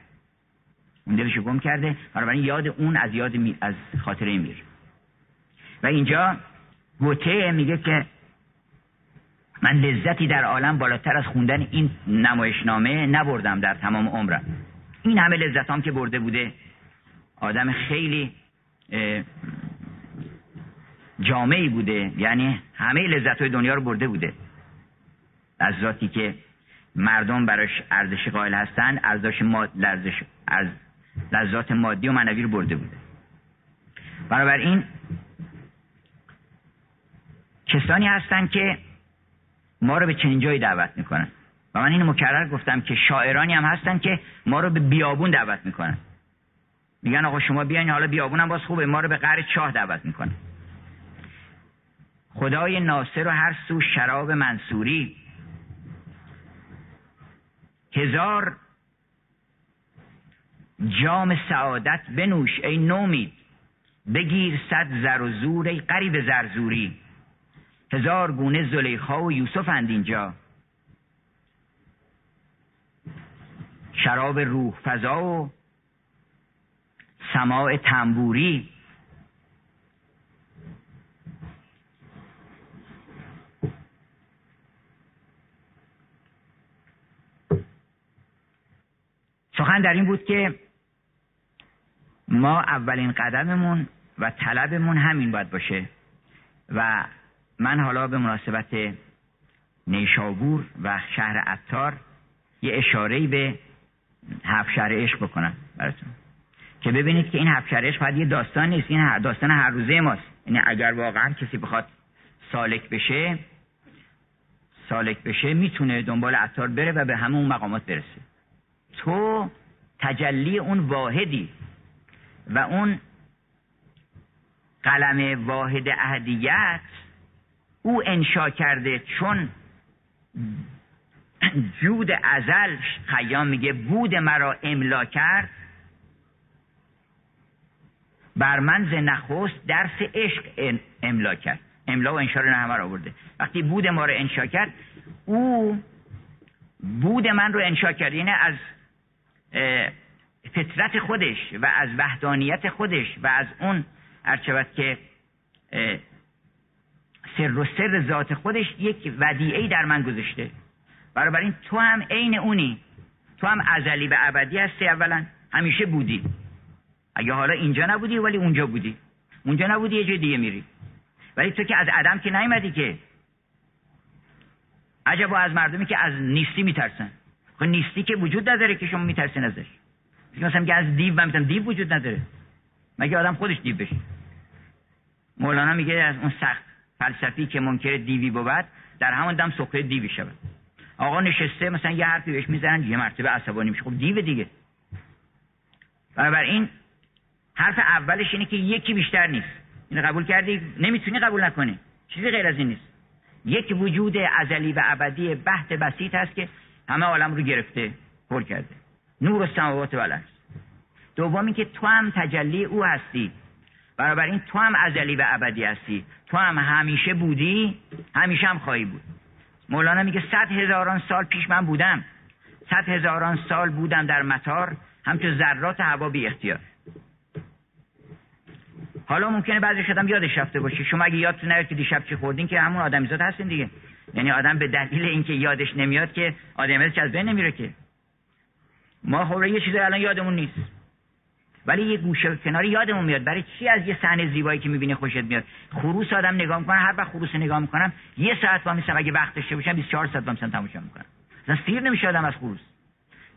دلشو گم کرده. بنابراین یاد اون از یاد می... از خاطره میره و اینجا گوته میگه که من لذتی در عالم بالاتر از خوندن این نمایشنامه نبردم در تمام عمرم. این همه لذتام که برده بوده آدم خیلی جامعی بوده. یعنی همه لذت های دنیا رو برده بوده. لذاتی که مردم براش ارزش قائل هستن ارزش ماد لرزش از لذات مادی و معنوی رو برده بوده. بنابراین کسانی هستن که ما رو به چنین جایی دعوت می‌کنن. و من این مکرر گفتم که شاعرانی هم هستن که ما رو به بیابون دعوت می‌کنن. میگن آقا شما بیاین حالا بیابون هم باز خوبه. ما رو به قهر چاه دعوت می‌کنن. خدای ناصر و هر سو شراب منصوری. هزار جام سعادت بنوش ای نومید بگیر صد زر و زور ای قریب زرزوری هزار گونه زلیخا و یوسف اند اینجا. شراب روح فضا و سماع تنبوری. سخن در این بود که ما اولین قدممون و طلبمون همین باید باشه. و من حالا به مناسبت نیشابور و شهر عطار یه اشاره به هفت شهر عشق بکنم براتون. که ببینید که این هفت شهر عشق یه داستان نیست این داستان هر روزه ماست. یعنی اگر واقعا کسی بخواد سالک بشه سالک بشه می‌تونه دنبال عطار بره و به همون مقامات برسه. تو تجلی اون واحدی. و اون قلم واحد اهدیت او انشا کرده چون جود ازل خیام میگه بود مرا املا کرد بر من ز نخست درس عشق املا کرد. املا و انشا رو همه آورده. وقتی بود ما رو انشا کرد او بود من رو انشا کرد. یعنی از فطرت خودش و از وحدانیت خودش و از اون ارچبت که سر و سر ذات خودش یک ودیعه در من گذاشته. این تو هم عین اونی. تو هم ازلی و ابدی هستی اولا. همیشه بودی. اگه حالا اینجا نبودی ولی اونجا بودی. اونجا نبودی یه جای دیگه میری. ولی تو که از عدم که نیومدی که. عجبا از مردمی که از نیستی میترسن. خب نیستی که وجود نداره که شما میترسین ازش. مثلا میگه از دیو من می‌تونم دیو وجود نداره. مگه آدم خودش دیو بشه؟ مولانا میگه از اون سخت فلسفی که منکر دیوی بود در همون دم سخره دیوی شود. آقا نشسته مثلا یه حرفی بهش می‌زنن یه مرتبه عصبانی میشه. خب دیو دیگه. این حرف اولش اینه که یکی بیشتر نیست. این قبول کردی؟ نمی‌تونی قبول نکنی. چیزی غیر از این نیست. یک وجود ازلی و ابدی بحت بسیط هست که همه عالم رو گرفته پر کرده. نور السماوات و الارض دومی که تو هم تجلی او هستی. این تو هم ازلی و ابدی هستی. تو هم همیشه بودی همیشه هم خواهی بود. مولانا میگه صد هزاران سال پیش من بودم. صد هزاران سال بودم در مطار همچون ذرات هوا بی اختیار. حالا ممکنه بعضی شدم یادش رفته باشه. شما اگه یادتون نیاد که دیشب چی خوردین که همون آدمیزاد هستین دیگه. یعنی آدم به دلیل اینکه یادش نمیاد که آدمیزاد از بین نمیره که. ما خب یه چیزی الان یادمون نیست. ولی یه گوشه کناری یادمون میاد. برای چی از یه صحنه زیبایی که می‌بینی خوشت میاد؟ خروس آدم نگاه می‌کنه هر وقت خروس نگاه می‌کنم یه ساعت با میسم اگه وقت داشته باشم 24 ساعت با میسم تماشا می‌کنم. اصلا سیر نمیشه آدم از خروس.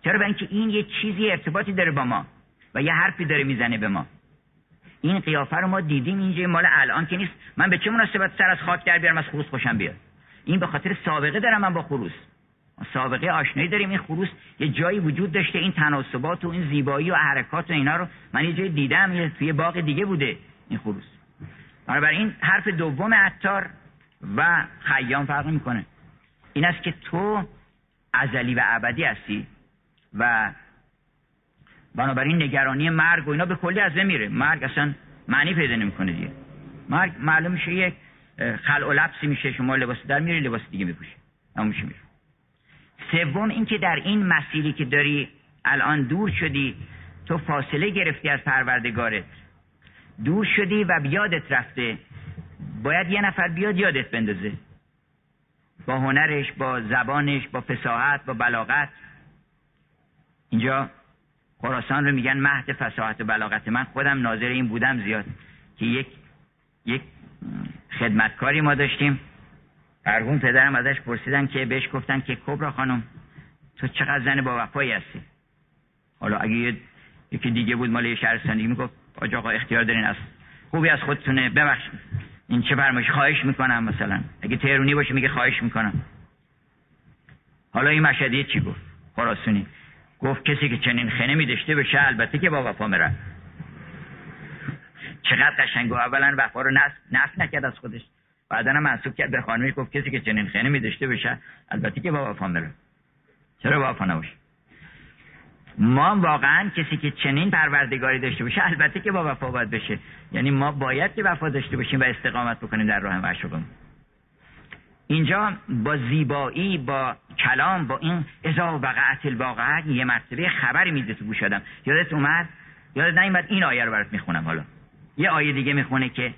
چرا؟ به اینکه این یه چیزی ارتباطی داره با ما و یه حرفی داره می‌زنه به ما. این قیافه رو ما دیدیم اینجا مال الان که نیست. من به چه مناسبت سر از خاک در بیارم از خروس خوشم بیاد؟ این به خاطر سابقه دارم من با خروس. سابقه آشنایی داریم. این خروس یه جایی وجود داشته این تناسبات و این زیبایی و حرکات و اینا رو. من یه جای دیدم یه توی باغ دیگه بوده این خروس. این حرف دوم عطار و خیام فرق می‌کنه این است که تو ازلی و ابدی هستی و بنابراین نگرانی مرگ و اینا به کلی از میره. مرگ اصلا معنی پیدا نمی‌کنه دیگه. مرگ معلوم میشه یک خلع و لبسی میشه شما لباس در میری لباس دیگه میپوشی. اما میشه سوم اینکه در این مسیری که داری الان دور شدی تو فاصله گرفتی از پروردگارت. دور شدی و بیادت رفته. باید یه نفر بیاد یادت بندازه. با هنرش با زبانش با فساحت با بلاغت. اینجا خراسان رو میگن مهد فساحت و بلاغت. من خودم ناظر این بودم زیاد که یک یک خدمتکاری ما داشتیم. مرحوم پدرم ازش پرسیدن که بهش گفتن که کبرا خانم تو چقدر زن با وفایی هستی؟ حالا اگه یکی دیگه بود مال شهرستانی می‌گفت آج آقا اختیار دارین از خوبی از خودتونه ببخشید این چه فرمایش خواهش می‌کنم مثلا. اگه تهرونی باشه میگه خواهش می‌کنم. حالا این مشهدی چی گفت؟ خراسونی. گفت کسی که چنین خنه میدشته بشه البته که با وفا میره چقدر قشنگ اولا وفا رو نف نکرد از خودش. بعدا منصوب کرد به خانمش گفت کسی که چنین خنه میدشته بشه البته که با وفا میره چرا با وفا نباشه؟ ما واقعا کسی که چنین پروردگاری داشته باشه البته که با وفا باید بشه. یعنی ما باید که وفا داشته باشیم و استقامت بکنیم در راه معشوقمون اینجا با زیبایی با کلام با این ازا وقعت الواقعه یه مرتبه خبری میده تو گوش آدم. یادت اومد؟ یادت نیومد؟ این آیه رو برات می‌خونم حالا. یه آیه دیگه می‌خونه که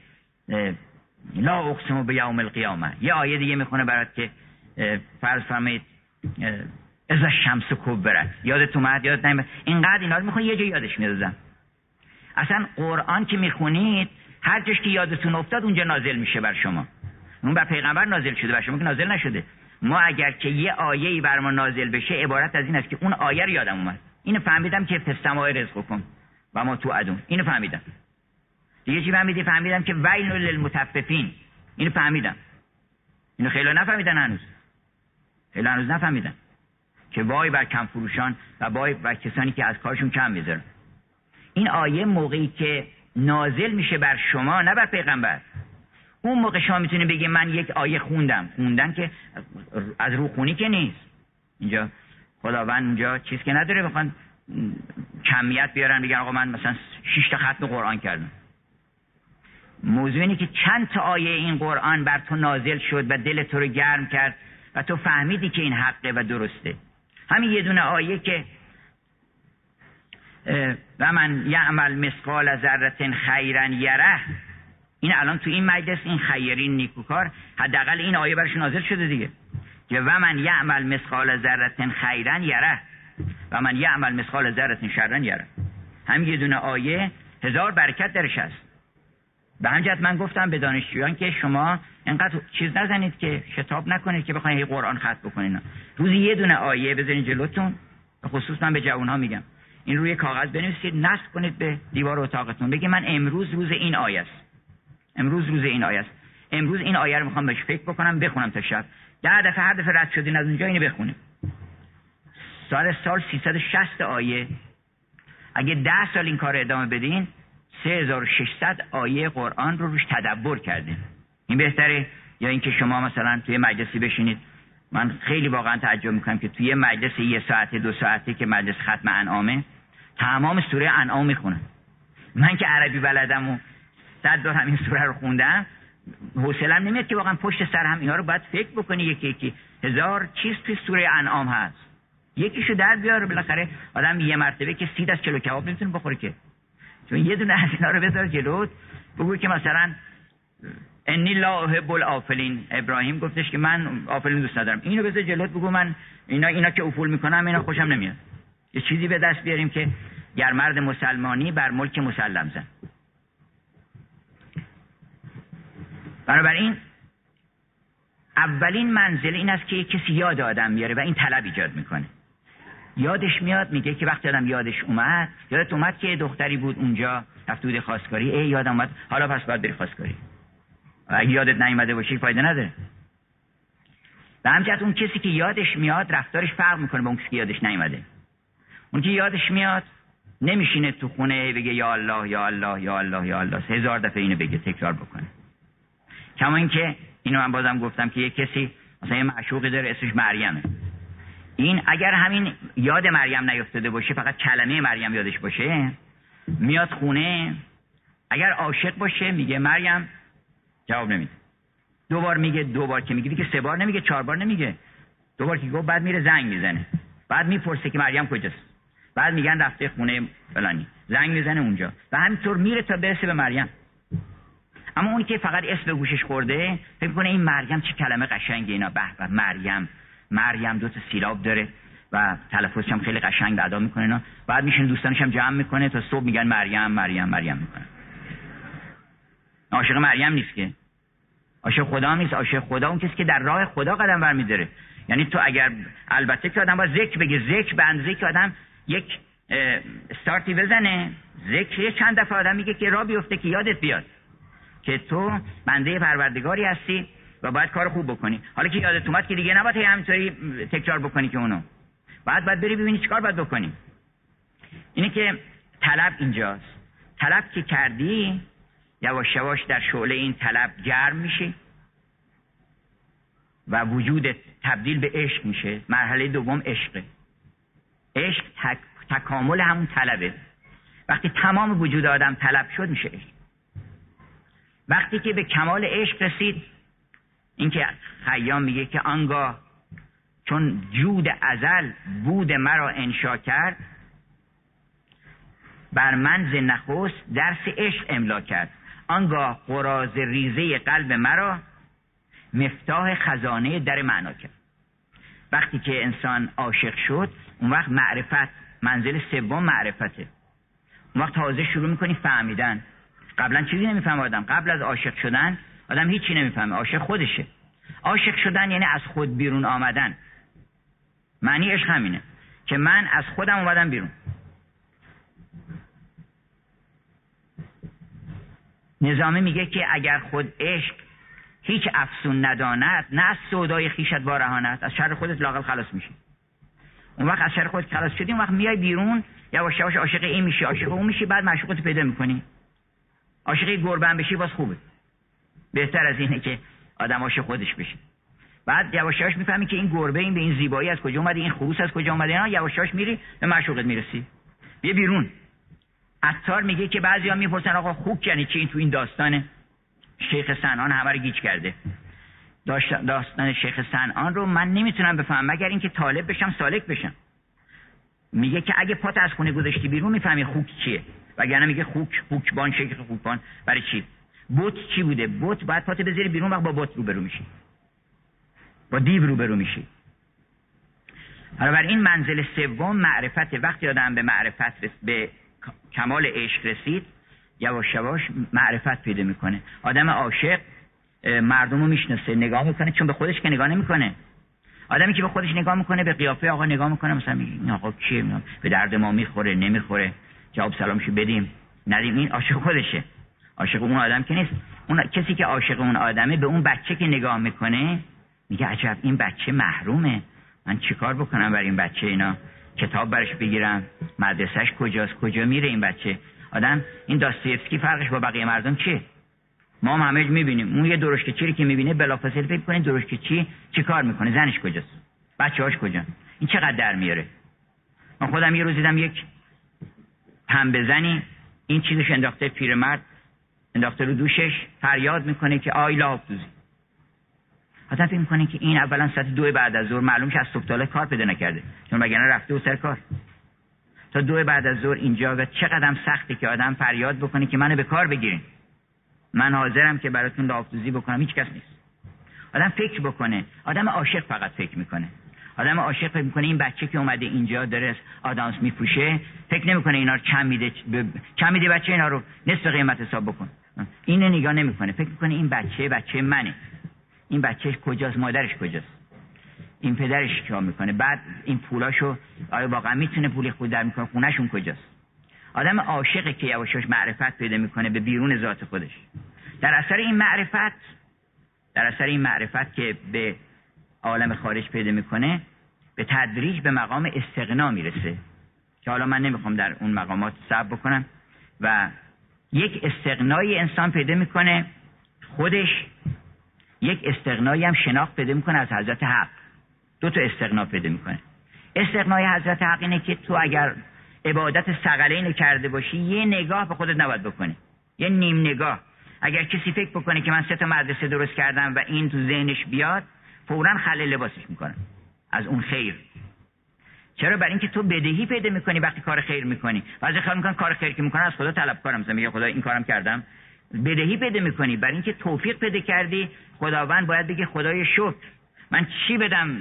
لا اقسم به یوم القیامه. یه آیه دیگه می‌خونه برات که فرض فرمایید از شمس کبرت. یادت اومد؟ یادت نیومد اینقدر اینا رو می‌خونه یه جای یادش میدازم اصلا قرآن که می‌خونید هر جاش که یادتون افتاد اونجا نازل میشه بر شما. اون بر پیغمبر نازل شده بر شما که نازل نشده. ما اگر که یه آیه ای بر ما نازل بشه عبارت از این است که اون آیه رو یادم اومد. اینو فهمیدم که فستمای رزق کن. و ما تو ادون اینو فهمیدم. دیگه چی فهمیدی فهمیدم که ویل للمتففین. اینو فهمیدم. اینو خیلی نفهمیدن هنوز. خیلی هنوز نفهمیدن. که وای بر کم فروشان و وای بر کسانی که از کارشون کم می‌ذارن. این آیه موقعی که نازل میشه بر شما نه بر پیغمبر. اون موقع شما می‌تونی بگی من یک آیه خوندم. خوندن که از روخونی که نیست. اینجا خداوند اونجا چیز که نداره بخوان کمیت بیارن بگن آقا من مثلا شش تا ختم قرآن کردم. موضوع اینه که چند تا آیه این قرآن بر تو نازل شد و دل تو رو گرم کرد و تو فهمیدی که این حقه و درسته. همین یه دونه آیه که و من یعمل مسقال ذره خیرا یره. این الان تو این مجلس این خیرین نیکوکار حداقل این آیه برش نازل شده دیگه. که و من یعمل مسقال ذره خیرا یره. و من یعمل مسقال ذره شرا یره. هم یه دونه آیه هزار برکت درش هست. به همجد من گفتم به دانشجویان که شما اینقدر چیز نزنید که شتاب نکنید که بخواید قرآن خط بکنید. روزی یه دونه آیه بزنید جلوتون. به خصوص من به جوان ها میگم. این روی کاغذ بنویسید نصب کنید به دیوار اتاقتون. بگید من امروز روز این آیه است. امروز روز این آیه است. امروز این آیه رو می‌خوام بهش فکر بکنم بخونم تا شب. ده دفعه هر دفعه رد شدین از اونجا اینو بخونیم سال سال 360 آیه. اگه ده سال این کار ادامه بدین 3600 آیه قرآن رو روش تدبر کردیم. این بهتره؟ یا اینکه شما مثلا توی مجلسی بشینید. من خیلی واقعا تعجب می‌کنم که توی مجلس یه ساعت دو ساعته که مجلس ختم انعامه تمام سوره انعام می‌خونم من که عربی بلدم و صد دور همین سوره رو خوندم حوصلم نمیاد که واقعا پشت سر هم اینا رو باید فکر بکنی. یکی یکی. هزار چیز توی سوره انعام هست. یکیشو در بیاره بالاخره آدم یه مرتبه که سید از کلو کباب نمی‌تونه بخوره که. چون یه دونه از اینا رو بذار جلوت بگو که مثلا انی لا احب الافلین ابراهیم گفتش که من آفلین دوست ندارم. اینو بذار جلوت بگو من اینا اینا که افول می‌کنم اینا خوشم نمیاد. یه چیزی به دست بیاریم که گر مرد مسلمانی بر ملک مسلم زن. بنابراین اولین منزل این است که کسی یاد آدم میاره و این طلب ایجاد می‌کنه. یادش میاد میگه که وقتی آدم یادش اومد یادت اومد که دختری بود اونجا رفته بود خواستگاری ای یادم اومد حالا پس باید بری خواستگاری. اگه یادت نیومده باشی فایده نداره. به همجهت اون کسی که یادش میاد رفتارش فرق می‌کنه با اون کسی که یادش نیومده. اون که یادش میاد نمیشینه تو خونه بگه یا الله یا الله یا الله یا الله. هزار دفعه اینو بگه تکرار بکنه. کما اینکه اینو من بازم گفتم که یه کسی مثلا یه معشوقی داره اسمش مریمه این اگر همین یاد مریم نیفتاده باشه فقط کلمه مریم یادش باشه میاد خونه اگر عاشق باشه میگه مریم جواب نمیده. دو بار میگه دو بار که میگه دیگه سه بار نمیگه چهار بار نمیگه. دو بار که گفت بعد میره زنگ می‌زنه. بعد می‌پرسه که مریم کجاست. بعد میگن رفته خونه فلانی. زنگ می‌زنه اونجا. و همینطور میره تا برسه به مریم. اما اونی که فقط اسم به گوشش خورده فکر کنه این مریم چه کلمه قشنگه اینا. به مریم. مریم دو تا سیلاب داره و تلفظش هم خیلی قشنگ ادا می‌کنه اینا. بعد میشین دوستانش هم جمع می‌کنه تا صبح میگن مریم مریم مریم می‌کنه عاشق مریم نیست که. عاشق خدا نیست. عاشق خدا اون کسی که در راه خدا قدم برمیداره. یعنی تو اگر البته که آدم با ذکر بگه. ذکر به اندازه که آدم یک استارتی بزنه. ذکر چند دفعه آدم میگه که راه بیفته که یادت بیاد. که تو بنده پروردگاری هستی. و باید کار خوب بکنی. حالا که یادت اومد که دیگه نباید همینطوری تکرار بکنی که اونو. بعد باید بری ببینی چیکار باید بکنی. اینه که طلب اینجاست. طلب که کردی یواش یواش در شعله این طلب گرم میشه و وجود تبدیل به عشق میشه. مرحله دوم عشقه. عشق تک... تکامل همون طلبه. وقتی تمام وجود آدم طلب شد میشه عشق. وقتی که به کمال عشق رسید اینکه خیام میگه که آنگاه چون جود ازل بود مرا انشا کرد بر من ز نخست درس عشق املا کرد. آنگاه قراز ریزه قلب مرا مفتاح خزانه در معنا کرد. وقتی که انسان عاشق شد اون وقت معرفت منزل سوم معرفته. اون وقت تازه شروع می‌کنی فهمیدن. قبلا چیزی نمیفهم قبل از عاشق شدن آدم هیچی نمی‌فهمه عاشق خودشه. عاشق شدن یعنی از خود بیرون آمدن. معنی عشق همینه که من از خودم اومدم بیرون. نظامی میگه که اگر خود عشق هیچ افسون نداند نه از سودای خیشت وارهاند از شر خودت لاقل خلاص میشی. اون وقت از شر خودت خلاص شدی اون وقت میای بیرون یواش یواش عاشق این میشی عاشق اون میشی بعد معشوقت پیدا می‌کنی. عاشق گربن بشی باز خوبه. بهتر از اینه که آدم عاشق خودش بشه. بعد یواش یواش می‌فهمی که این گربه این به این زیبایی از کجا اومده این خروس از کجا اومده اینا یواش یواش میری به معشوقت می‌رسی. بیا بیرون. عطار میگه که بعضیا می‌پرسن آقا خوک یعنی چی؟ این تو این داستان شیخ سنان همه رو گیج کرده. داستان شیخ سنان رو من نمی‌تونم بفهمم. مگر اینکه طالب بشم سالک بشم. میگه که اگه پات از خونه گذاشتی بیرون می‌فهمی خوک چیه. وگرنه میگه خوک خوکبان شیخ خوکبان. برای چی؟ بوت چی بوده؟ بوت باید پات بذاری بیرون وقت با بوت روبرو میشی. با دیو روبرو میشی. حالا بر این منزل سوم معرفت وقتی آدم به معرفت به کمال عشق رسید یواش یواش معرفت پیدا می‌کنه. آدم عاشق مردم رو می‌شناسه نگاه می‌کنه چون به خودش که نگاه نمی‌کنه. آدمی که به خودش نگاه می‌کنه به قیافه آقا نگاه می‌کنه مثلا این آقا کیه؟ به درد ما می‌خوره نمی‌خوره. جواب سلامشو بدیم. ندیم این عاشق خودشه. عاشق اون آدم که نیست. اون کسی که عاشق اون آدمه به اون بچه که نگاه می‌کنه میگه عجب این بچه محرومه. من چیکار بکنم برای این بچه اینا؟ کتاب برش بگیرم. مدرسهش کجاست؟ کجا میره این بچه؟ آدم این داستایفسکی فرقش با بقیه مردم چیه؟ ما هم همه می‌بینیم. اون یه درشکه چی که می‌بینه بلافاصله فکر کنه درشکه چی چی کار می‌کنه؟ زنش کجاست؟ بچه‌هاش کجا؟ این چقدر در میاره؟ من خودم یه روز دیدم یک پنبه زنی این چیزش انداخته پیرمرد انداخته رو دوشش فریاد می‌کنه که آی دوزی آدم فکر می‌کنه که این اولا ساعت دو بعد از ظهر معلوم که از صبح کار پیدا نکرده چون وگرنه رفته و سر کار. تا دو بعد از ظهر اینجا و چقدر سخته که آدم فریاد بکنه که منو به کار بگیرین. من حاضرم که براتون لافتوزی بکنم هیچ کس نیست. آدم فکر بکنه آدم عاشق فقط فکر می‌کنه. آدم عاشق فکر می‌کنه این بچه که اومده اینجا داره آدامس میفروشه فکر نمی‌کنه اینا رو کم میده کم میده بچه اینا رو نصف قیمت حساب بکن. اینو نگاه نمی‌کنه. فکر می‌کنه این بچه بچه منه. این بچه کجاست؟ مادرش کجاست؟ این پدرش کار می‌کنه؟ بعد این پولاشو آیا واقعا می‌تونه پولی خود در می‌کنه؟ خونهشون کجاست؟ آدم عاشقه که یواشاش معرفت پیدا می‌کنه به بیرون ذات خودش. در اثر این معرفت در اثر این معرفت که به عالم خارج پیدا می‌کنه به تدریج به مقام استغنا می‌رسه. که حالا من نمی‌خوام در اون مقامات صبر بکنم و یک استغنای انسان پیدا می‌کنه خودش یک استغنایی هم شناخت پیدا می‌کنه از حضرت حق. دو تا استغنا پیدا می‌کنه. استغنای حضرت حق اینه که تو اگر عبادت سقلین کرده باشی یه نگاه به خودت نباید بکنی. یه نیم نگاه. اگر کسی فکر بکنه که من سه تا مدرسه درست کردم و این تو ذهنش بیاد فورا خلل لباسش می‌کنه. از اون خیر. چرا برای اینکه تو بدهی پیدا می‌کنی وقتی کار خیر می‌کنی؟ بعضی خیال می‌کنن کار خیر که می‌کنن از خدا طلب کارم مثلا میگه خدا این کارم کردم. بدهی پیدا می‌کنی. برای اینکه توفیق پیدا کردی خداوند باید بگه خدای شکر. من چی بدم؟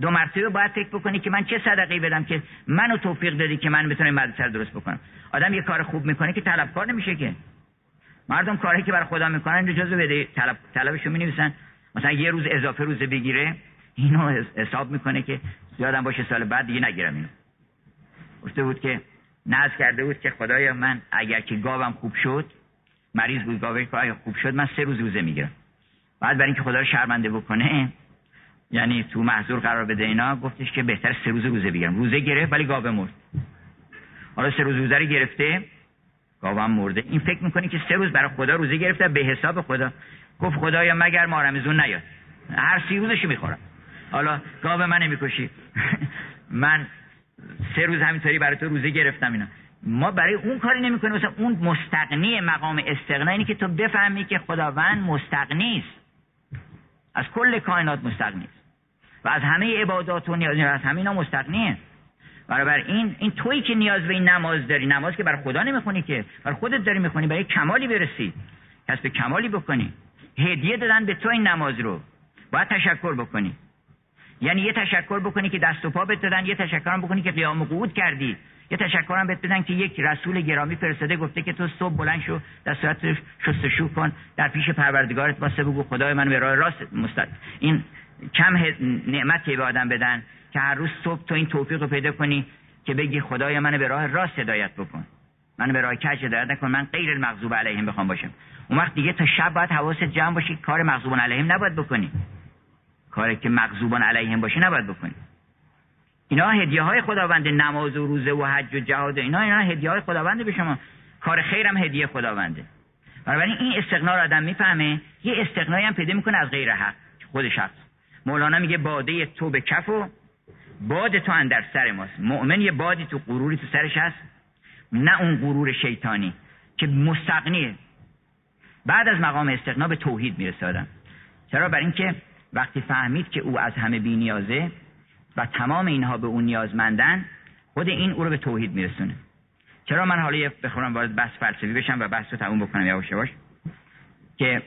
دو مرتبه باید فکر بکنی که من چه صدقه بدم که منو توفیق دادی که من بتونم مدرسه درست بکنم. آدم یه کار خوب می‌کنه که طلبکار نمیشه که. مردم کاری که برای خدا می‌کنن جزو بده. طلب طلبشو می‌نویسن. مثلا یه روز اضافه روز بگیره. اینو حساب می‌کنه که یادم باشه سال بعد دیگه نگیرم اینو. گفته بود که ناز کرده بود که خدایا من اگر که گاوم خوب شد مریض بود گاوی که خوب شد من سه روز روزه می‌گیرم. بعد برای اینکه خدا رو شرمنده بکنه یعنی تو محضور قرار بده اینا گفتش که بهتر سه روز روزه بگیرم. روزه گرفت ولی گاوه مرد. حالا سه روز روزه رو گرفته گاوم مرده. این فکر می‌کنه که سه روز برای خدا روزه گرفته؟ به حساب خدا. گفت خدایا مگر ما رمزون نیاد. هر سی روزشو می‌خورم. حالا گاو من نمی‌کشی. من سه روز همینطوری برای تو روزه گرفتم اینا. ما برای اون کاری نمی‌کنیم. مثلا اون مستقنی مقام استغنا اینه که تو بفهمی که خداوند مستقنی است. از کل کائنات مستقنی است. و از همه عبادات و نیاز از همه اینا مستقنیه برابر این این تویی که نیاز به این نماز داری. نماز که برای خدا نمی‌خونی که. برای خودت داری می‌خونی. برای کمالی برسی. کسب کمالی بکنی. هدیه دادن به تو این نماز رو. باید تشکر بکنی. یعنی یه تشکر بکنی که دست و پا بهت دادن یه تشکر هم بکنی که قیام قعود کردی. یه تشکر هم بهت بدن که یک رسول گرامی فرستاده گفته که تو صبح بلند شو در صورت شستشو کن در پیش پروردگارت واسه بگو خدای من به راه راست مستد این کم نعمتی به آدم بدن که هر روز صبح تو این توفیق رو پیدا کنی که بگی خدای من به راه راست هدایت بکن. من به راه کج هدایت نکن من غیر المغضوب علیهم بخوام باشم. اون وقت دیگه تا شب باید حواست جمع باشی کار مغضوب علیهم نباید بکنی. کاری که مغضوبان علیهم باشه نباید بکنی اینا هدیه های خداونده نماز و روزه و حج و جهاد اینا اینا هدیه های خداونده به شما. کار خیرم هدیه خداونده. بنابراین این استقنا رو آدم می‌فهمه یه استقنایی هم پیدا می‌کنه از غیر حق. خود شخص مولانا میگه باده تو به کف و باد تو اندر سر ماست. مؤمن یه بادی تو غروری تو سرش هست. نه اون غرور شیطانی که مستقنیه بعد از مقام استقنا به توحید می‌رسه آدم. چرا؟ بر اینکه وقتی فهمید که او از همه بی نیازه و تمام اینها به اون نیازمندن خود این او رو به توحید میرسونه. چرا من حالا بخورم وارد بحث فلسفی بشم و بحث رو تموم بکنم یواش یواش؟ که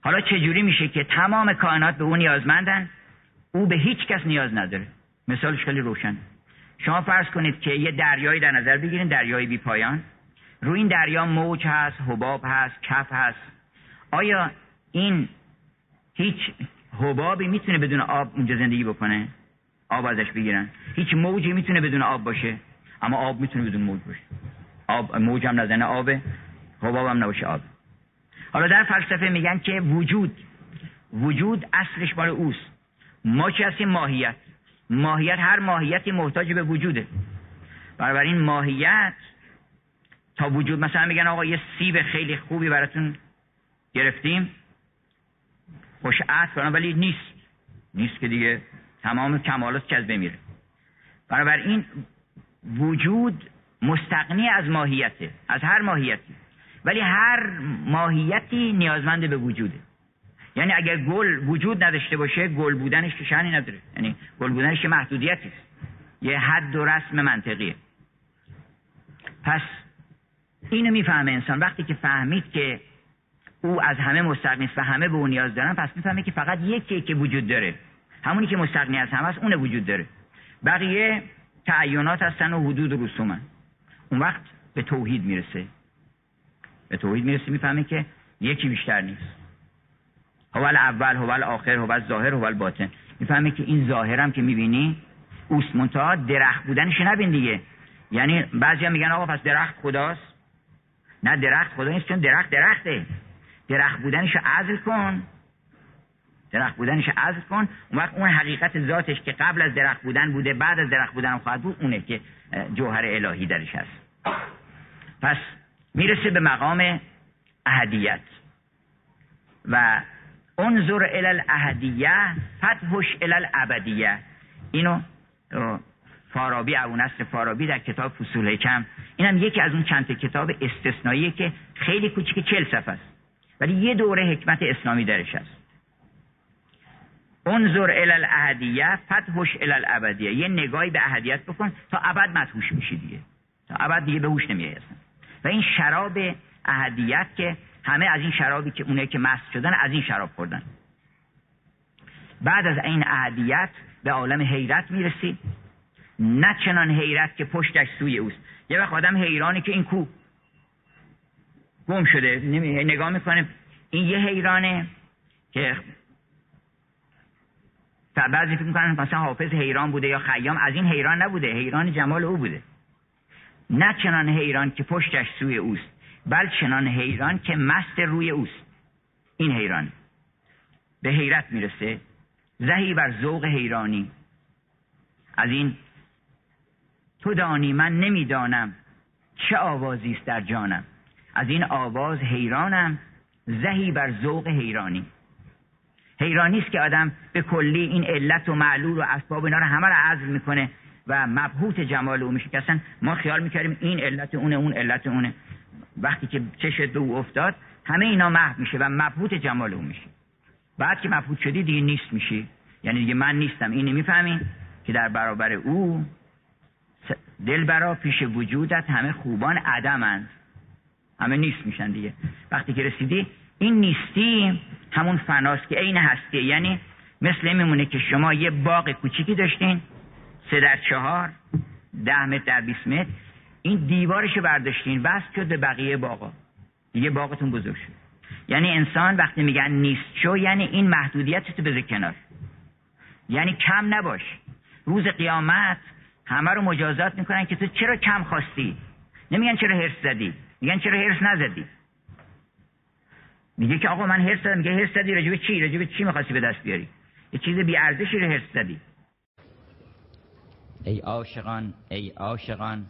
حالا چجوری میشه که تمام کائنات به اون نیازمندن او به هیچ کس نیاز نداره. مثالش خیلی روشن. شما فرض کنید که یه دریایی در نظر بگیرین دریایی بی پایان. روی این دریا موج هست حباب هست کف هست. آیا این هیچ حبابی می‌تونه بدون آب اونجا زندگی بکنه؟ آب ازش بگیرن. هیچ موجی می‌تونه بدون آب باشه اما آب می‌تونه بدون موج باشه. آب موج هم نزنه آبه حباب هم نباشه آب. حالا در فلسفه میگن که وجود وجود اصلش مال اوست. ما چی هستیم؟ ماهیت. ماهیت هر ماهیتی محتاج به وجوده. بنابراین ماهیت تا وجود مثلا میگن آقا یه سیب خیلی خوبی براتون گرفتیم. خوش عطر ولی نیست. نیست که دیگه تمام کمالات که از بمیره بنابراین وجود مستقنی از ماهیته از هر ماهیتی. ولی هر ماهیتی نیازمند به وجوده. یعنی اگر گل وجود نداشته باشه گل بودنش که شانی نداره. یعنی گل بودنش که محدودیتی است. یه حد و رسم منطقیه. پس اینو می‌فهمه انسان. وقتی که فهمید که او از همه مستقنی است و همه به او نیاز دارن پس می‌فهمه که فقط یکی که وجود داره. همونی که مستقنی از همه است اون وجود داره. بقیه تعینات هستن و حدود و رسومن. اون وقت به توحید می‌رسه. به توحید می‌رسه می‌فهمه که یکی بیشتر نیست. هوال اول هوال آخر هوال ظاهر هوال باطن. می‌فهمه که این ظاهرم که می‌بینی اوست. منتها درخت بودنش نبین دیگه. یعنی بعضیا میگن آقا پس درخت خداست؟ نه درخت خدا نیست چون درخت درخته. درخت بودنش عزل کن. درخت بودنش عزل کن. اون وقت اون حقیقت ذاتش که قبل از درخت بودن بوده بعد از درخت بودن خواهد بود اونه که جوهر الهی درش هست. پس می‌رسه به مقام اهدیت و انظر الى الاهدیه فتحش الى الابدیه. اینو فارابی ابو نصر فارابی در کتاب فصول حکم اینم یکی از اون چند کتاب استثنائیه که خیلی کوچیک چل صفحه است. ولی یه دوره حکمت اسلامی درش هست. انظر ال الاهدیه فتحش ال الابدیه. یه نگاهی به اهدیت بکن تا ابد مدهوش میشی دیگه. تا ابد دیگه به هوش نمیای و این شراب اهدیت که همه از این شرابی که اونه که مست شدن از این شراب خوردن. بعد از این اهدیت به عالم حیرت می‌رسی. نه چنان حیرت که پشتش سوی اوست. یه وقت آدم حیرانی که این کو گم شده. نگاه می‌کنه. این یه حیرانه که بعضی فکر می‌کنن مثلا حافظ حیران بوده یا خیام. از این حیران نبوده. حیران جمال او بوده. نه چنان حیران که پشتش سوی اوست بل چنان حیران که مست روی اوست. این حیران به حیرت می‌رسه. زهی بر ذوق حیرانی. از این تو دانی من نمی‌دانم چه آوازی است در جانم. از این آواز حیرانم زهی بر ذوق حیرانی. حیرانی است که آدم به کلی این علت و معلول و اسباب اینا رو همه رو عزل می‌کنه و مبهوت جمال او میشه که ما خیال می‌کردیم این علت اونه اون علت اونه. وقتی که چشت به او افتاد همه اینا محو میشه و مبهوت جمال او میشه. بعد که مبهوت شدی دیگه نیست میشی. یعنی دیگه من نیستم. این نمی‌فهمی که در برابر او دل برا پیش وجودت همه خوبان عدمند. همه نیست میشن دیگه. وقتی که رسیدی این نیستی همون فناست که عین هستی. یعنی مثل میمونه که شما یه باغ کوچیکی داشتین سه در چهار ده متر در 20 متر این دیوارشو برداشتین بس شد به بقیه باغا. دیگه باغتون بزرگ شد. یعنی انسان وقتی میگن نیست شو یعنی این محدودیت تو بذار کنار. یعنی کم نباش. روز قیامت همه رو مجازات می‌کنن که تو چرا کم خواستی؟ نمیگن چرا هرس زدی؟ میگن چرا هرس نزدی؟ میگه که آقا من هرس زدم میگه هرس زدی راجب چی؟ راجب چی می‌خواستی به دست بیاری؟ یه چیز بی ارزشی رو هرس زدی. ای عاشقان ای عاشقان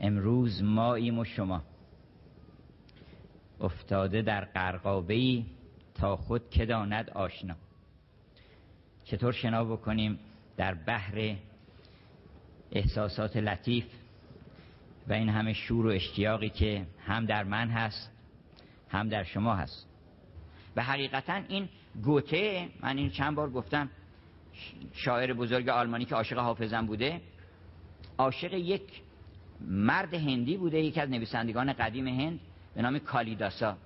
امروز ماییم و شما. افتاده در قرقابه تا خود که داند آشنا. چطور شنا بکنیم در بحر احساسات لطیف؟ و این همه شور و اشتیاقی که هم در من هست هم در شما هست. و حقیقتا این گوته من این چند بار گفتم شاعر بزرگ آلمانی که عاشق حافظم بوده عاشق یک مرد هندی بوده یکی از نویسندگان قدیم هند به نام کالیداسا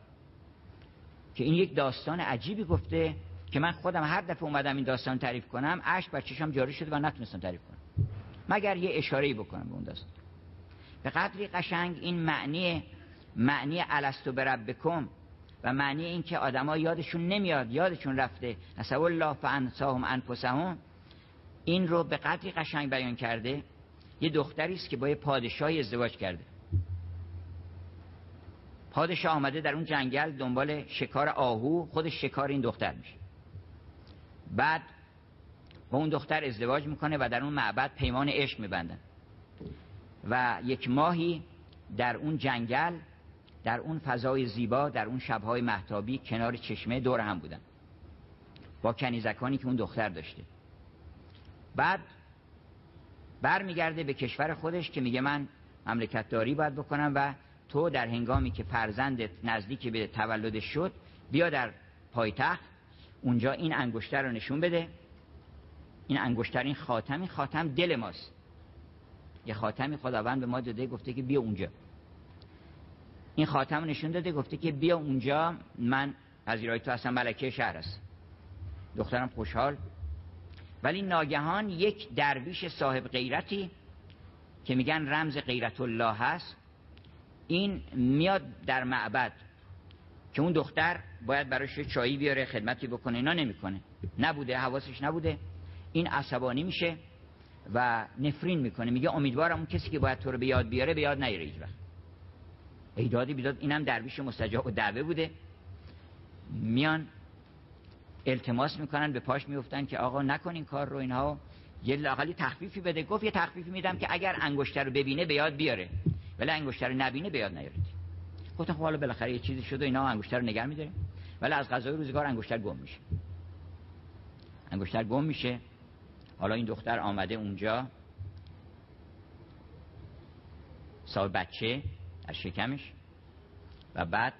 که این یک داستان عجیبی گفته که من خودم هر دفعه اومدم این داستان تعریف کنم اشک بر چشم جاری شده و نتونستم تعریف کنم. مگر یه اشاره بکنم به اون داستان. به قدری قشنگ این معنی معنی الستو بربکم و معنی این که آدما یادشون نمیاد یادشون رفته. نسب الله فانساهم انفسهم. این رو به قدری قشنگ بیان کرده. یه دختری است که با یه پادشاهی ازدواج کرده. پادشاه آمده در اون جنگل دنبال شکار آهو خودش شکار این دختر میشه. بعد با اون دختر ازدواج می‌کنه و در اون معبد پیمان عشق میبندن. و یک ماهی در اون جنگل در اون فضای زیبا در اون شبهای محتابی کنار چشمه دور هم بودن. با کنیزکانی که اون دختر داشته. بعد برمیگرده به کشور خودش که میگه من مملکت داری باید بکنم و تو در هنگامی که فرزندت نزدیک به تولدش شد بیا در پایتخت اونجا این انگشتر رو نشون بده. این انگشتر این خاتم این خاتم دل ماست. یه خاتمی خداوند به ما داده گفته که بیا اونجا. این خاتم نشون داده گفته که بیا اونجا من پذیرای تو هستم ملکه شهر است. دخترم خوشحال. ولی ناگهان یک درویش صاحب غیرتی که میگن رمز غیرت الله هست این میاد در معبد که اون دختر باید براش چایی بیاره خدمتی بکنه اینا نمی‌کنه. نبوده حواسش نبوده. این عصبانی میشه. و نفرین می‌کنه. میگه امیدوارم اون کسی که باید تو رو به یاد بیاره به یاد نیاره هیچ وقت ایدادی بیداد اینم درویش مستجاب و دعوه بوده. میان التماس می‌کنن به پاش میفتن که آقا نکن این کار رو اینها یه لاقلی تخفیفی بده. گفت یه تخفیفی میدم که اگر انگشتر رو ببینه به یاد بیاره. ولی انگشتر رو نبینه به یاد نیارید. گفتن خب حالا بالاخره یه چیزی شده اینا انگشتر رو نگه میداره. ولی از غذای روزگار انگشتر گم میشه. انگشتر گم میشه. حالا این دختر آمده اونجا. سال بچه از شکمش. و بعد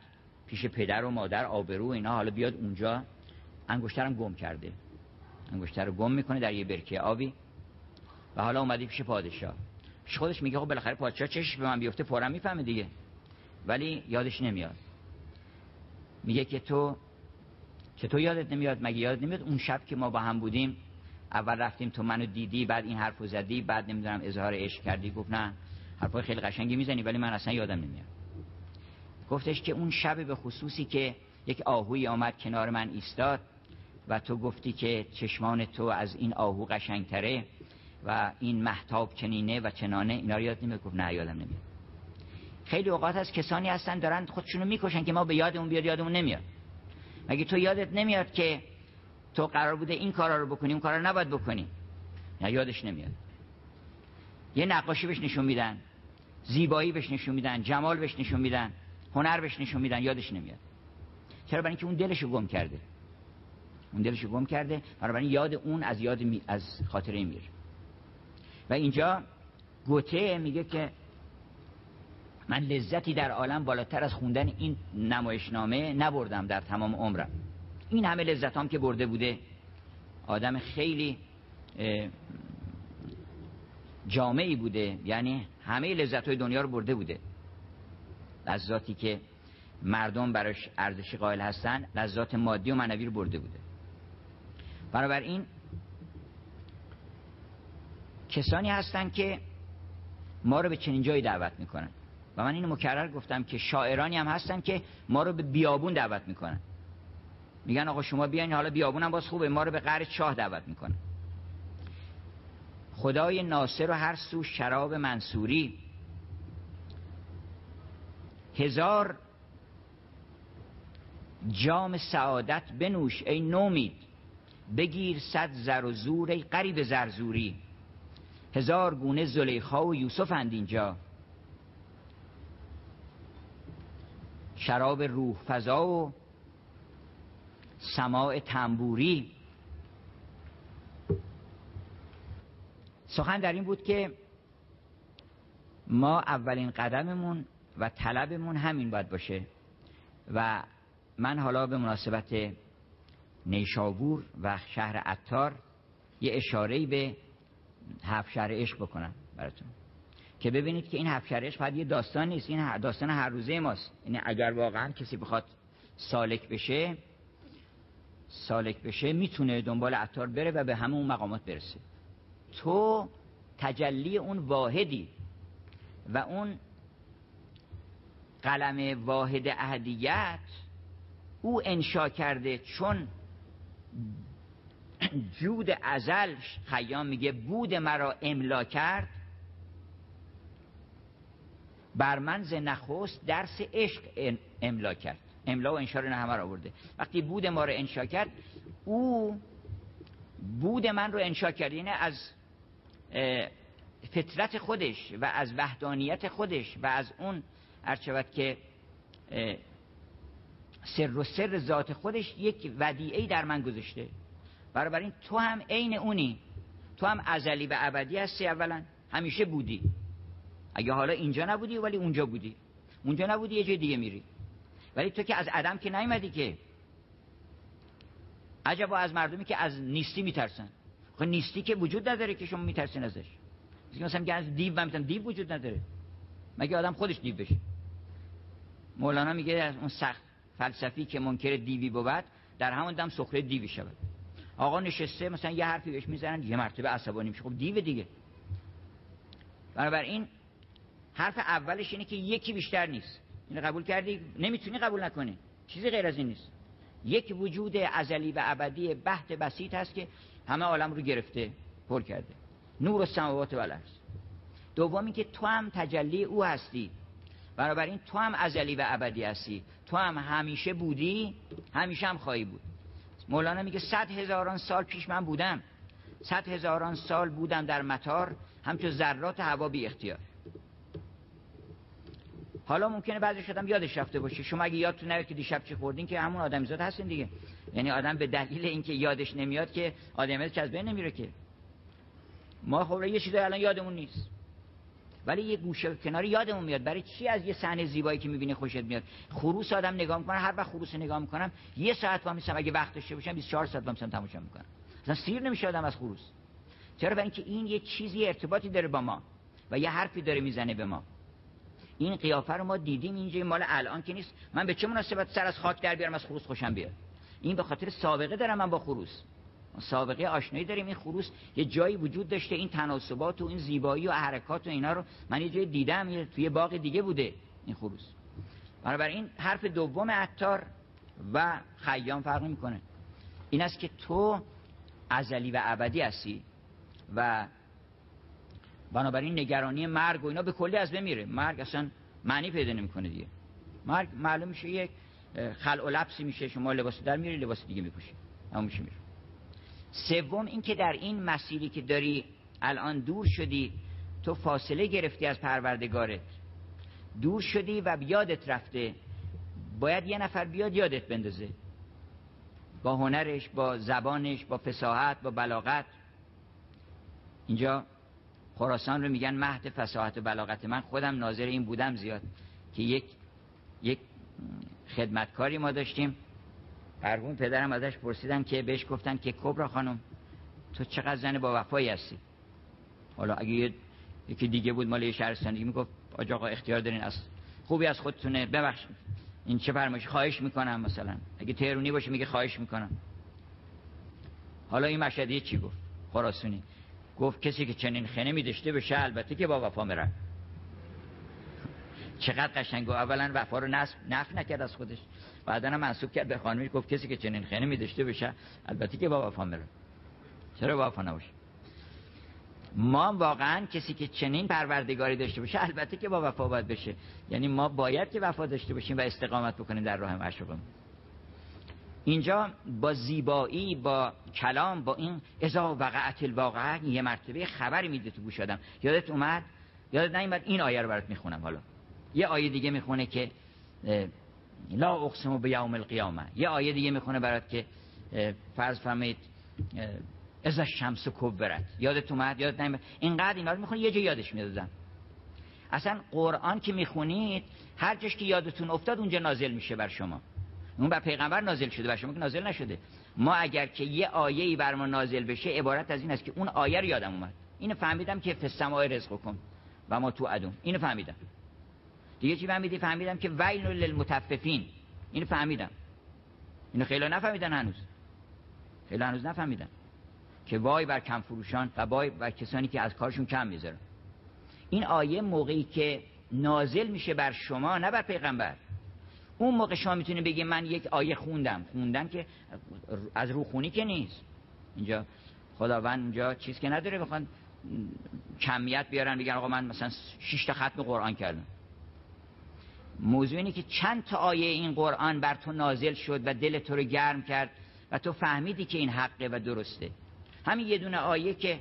پیش پدر و مادر آبرو اینا حالا بیاد اونجا. انگشترم گم کرده. انگشتر رو گم می‌کنه در یه برکه آبی. و حالا اومده پیش پادشاه. پیش خودش میگه خب بالاخره پادشاه چش به من بیفته پرم می‌فهمه دیگه. ولی یادش نمیاد. میگه که تو که تو یادت نمیاد مگه یادت نمیاد اون شب که ما با هم بودیم اول رفتیم تو منو دیدی بعد این حرفو زدی بعد نمی‌دونم اظهار عشق کردی گفت نه حرفای خیلی قشنگی می‌زنی ولی من اصلا یادم نمیاد. گفتش که اون شب به خصوصی که یک آهوی آمد کنار من ایستاد و تو گفتی که چشمان تو از این آهو قشنگتره و این محتاب چنینه و چنانه اینا رو یاد نمیاد؟ نه یادم نمیاد. خیلی اوقات از کسانی هستن دارن خودشونو می‌کشن که ما به یادمون بیاد یادمون نمیاد. مگه تو یادت نمیاد که تو قرار بوده این کارا رو بکنی اون کارا رو نباید بکنی نه یادش نمیاد. یه نقاشی بهش نشون میدن زیبایی بهش نشون میدن جمال بهش نشون میدن هنر بهش نشون میدن یادش نمیاد. چرا؟ برای اینکه اون دلشو گم کرده. اون دلشو گم کرده برای یاد اون از یاد می... از خاطره میره و اینجا گوته میگه که من لذتی در عالم بالاتر از خوندن این نمایشنامه نبردم در تمام عمرم. این همه لذت هم که برده بوده. آدم خیلی جامعی بوده. یعنی همه لذت های دنیا رو برده بوده. لذاتی که مردم براش ارزش قائل هستن لذات مادی و معنوی رو برده بوده. بنابراین کسانی هستند که ما رو به چنین جایی دعوت می‌کنن. و من اینو مکرر گفتم که شاعرانی هم هستن که ما رو به بیابون دعوت می‌کنن. میگن آقا شما بیاین حالا بیابون هم باز خوبه. ما رو به قهر چاه دعوت می‌کنن خدای ناصر و هر سو شراب منصوری. هزار جام سعادت بنوش ای نومید. بگیر صد زر و زور ای قریب زرزوری. هزار گونه زلیخا و یوسف اند اینجا. شراب روح فضا و سماع تنبوری. سخن در این بود که ما اولین قدممون و طلبمون همین باید باشه. و من حالا به مناسبت نیشابور و شهر عطار یه اشارهی به هفت شهر عشق بکنم براتون. که ببینید که این هفت شهر عشق یه داستان نیست. این داستان هر روزه ماست. یعنی اگر واقعا کسی بخواد سالک بشه سالک بشه می‌تونه دنبال عطار بره و به همه اون مقامات برسه. تو تجلی اون واحدی و اون قلم واحد اهدیت او انشا کرده چون جود ازل خیام میگه بود مرا املا کرد بر من ز نخست درس عشق املا کرد. املا و انشا رو همه را آورده. وقتی بود ما رو انشا کرد او بود من رو انشا کرد. یعنی از فطرت خودش و از وحدانیت خودش و از اون ارچود که سر و سر ذات خودش یک ودیعه در من گذاشته. برای این تو هم عین اونی. تو هم ازلی و ابدی هستی اولا. همیشه بودی. اگه حالا اینجا نبودی ولی اونجا بودی. اونجا نبودی یه جای دیگه میری. ولی تو که از عدم که نیومدی که. عجبا از مردمی که از نیستی میترسن. خب نیستی که وجود نداره که شما میترسین ازش. مثلا که از دیو من دیو وجود نداره. مگه آدم خودش دیو بشه؟ مولانا میگه از اون سخت فلسفی که منکر دیوی بود در همون دم سخره دیوی شود. آقا نشسته مثلا یه حرفی بهش می‌زنن یه مرتبه عصبانی میشه. خب دیو دیگه. بنابراین حرف اولش اینه که یکی بیشتر نیست. این قبول کردی؟ نمی‌تونی قبول نکنی. چیزی غیر از این نیست. یک وجود ازلی و ابدی بحت بسیط هست که همه عالم رو گرفته پر کرده. نور و سماوات و دومی که تو هم تجلی او هستی. بنابراین تو هم ازلی و ابدی هستی. تو هم همیشه بودی همیشه هم خواهی بود. مولانا میگه صد هزاران سال پیش من بودم. صد هزاران سال بودم در مطار همچون ذرات هوا بی اختیار حالا ممکنه بعضی شدم یادش رفته باشه. شما اگه یادتون نیاد که دیشب چی خوردین؟ که همون آدمیزاد هستین دیگه. یعنی آدم به دلیل اینکه یادش نمیاد که آدمیزاد از بین نمیره که. ما خب یه چیزی الان یادمون نیست. ولی یه گوشه کنار یادمون میاد. برای چی از یه صحنه زیبایی که می‌بینی خوشت میاد؟ خروس آدم نگاه می‌کنه هر وقت خروس نگاه می‌کنم یه ساعت با میسم اگه وقت داشته باشم 24 ساعت با میسم تماشا می‌کنم. اصلا سیر نمیشه آدم از خروس. چرا؟ برای اینکه این یه چیزی ارتباطی داره با ما و یه حرفی داره می‌زنه به ما. این قیافه رو ما دیدیم اینجا مال الان که نیست. من به چه مناسبت سر از خاک در بیارم از خروس خوشم بیاد؟ این به خاطر سابقه دارم من با خروس. سابقه آشنایی داریم. این خروس یه جایی وجود داشته این تناسبات و این زیبایی و حرکات و اینا رو من یه جای دیدم توی باغ دیگه بوده این خروس. بنابراین حرف دوم عطار و خیام فرق می‌کنه این است که تو ازلی و ابدی هستی و بنابراین نگرانی مرگ و اینا به کلی از بمیره مرگ اصلا معنی پیدا نمی‌کنه دیگه. مرگ معلوم میشه یک خلع و لبسی میشه شما لباس در میری لباس دیگه میپوشی. همون میشه میره. سوم اینکه در این مسیری که داری الان دور شدی تو فاصله گرفتی از پروردگارت. دور شدی و یادت رفته. باید یه نفر بیاد یادت بندازه. با هنرش با زبانش با فساحت با بلاغت. اینجا خراسان رو میگن مهد فساحت و بلاغت من. خودم ناظر این بودم زیاد که یک یک خدمتکاری ما داشتیم. مرحوم پدرم ازش پرسیدن که بهش گفتن که کبرا خانم تو چقدر زن با وفایی هستی؟ حالا اگه یکی دیگه بود مال شهرستانی می‌گفت آج آقا اختیار دارین از خوبی از خودتونه ببخشید این چه فرمایش خواهش می‌کنم مثلا. اگه تهرونی باشه میگه خواهش می‌کنم. حالا این مشهدی چی گفت؟ خراسونی. گفت کسی که چنین خنه می داشته بشه البته که با وفا میره. چقدر قشنگ اولا وفا رو نصب نف نکرد از خودش. بعدا منصوب کرد به خانمی گفت کسی که چنین خنه می داشته بشه البته که با وفا میره. چرا وفا نباشه؟ ما واقعا کسی که چنین پروردگاری داشته باشه البته که با وفا باید بشه. یعنی ما باید که وفا داشته باشیم و استقامت بکنیم در راه معشوقمون. اینجا با زیبایی با کلام با این ازا وقعت الواقع یه مرتبه خبری میده تو گوش آدم. یادت اومد؟ یادت نیومد؟ این آیه رو برات می‌خونم حالا. یه آیه دیگه می‌خونه که لا اقسم به یوم القیامه. یه آیه دیگه می‌خونه برات که فرض فرمایید از شمس کبرت. یادت اومد؟ یادت نیومد؟ اینقدر اینا رو می‌خونه یه جا یادش می‌دادم اصلا قرآن که می‌خونید هر که یادتون افتاد اونجا نازل میشه بر شما. اون بر پیغمبر نازل شده بر شما که نازل نشده. ما اگر که یه آیه ای بر ما نازل بشه عبارت از این است که اون آیه رو یادم اومد. اینو فهمیدم که فسمای رزق کن و ما تو ادون اینو فهمیدم. دیگه چی فهمیدی؟ فهمیدم که ویل للمتففین. اینو فهمیدم. اینو خیلی نفهمیدن هنوز. خیلی هنوز نفهمیدن. که وای بر کم فروشان و وای بر کسانی که از کارشون کم می‌ذارن. این آیه موقعی که نازل میشه بر شما نه بر پیغمبر. اون موقع شما می‌تونی بگی من یک آیه خوندم. خوندن که از روخونی که نیست. اینجا خداوند اینجا چیز که نداره بخوان کمیت بیارن بگن آقا من مثلا 6 تا ختم قرآن کردم. موضوع اینه که چند تا آیه این قرآن بر تو نازل شد و دل تو رو گرم کرد و تو فهمیدی که این حقه و درسته. همین یه دونه آیه که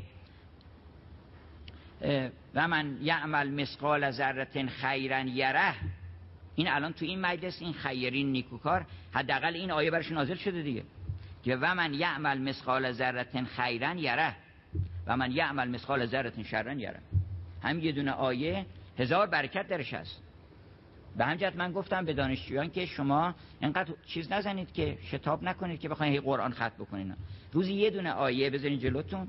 و من یعمل مسقال ذره خیرا یره این الان تو این مجلس این خیرین نیکوکار حداقل این آیه برش نازل شده دیگه. که و من یعمل مسقال ذره خیرا یره. و من یعمل مسقال ذره شرا یره. هم یه دونه آیه هزار برکت درش هست. به همجت من گفتم به دانشجویان که شما اینقدر چیز نزنید که شتاب نکنید که بخواید قرآن خط بکنید روزی یه دونه آیه بذارین جلوتون.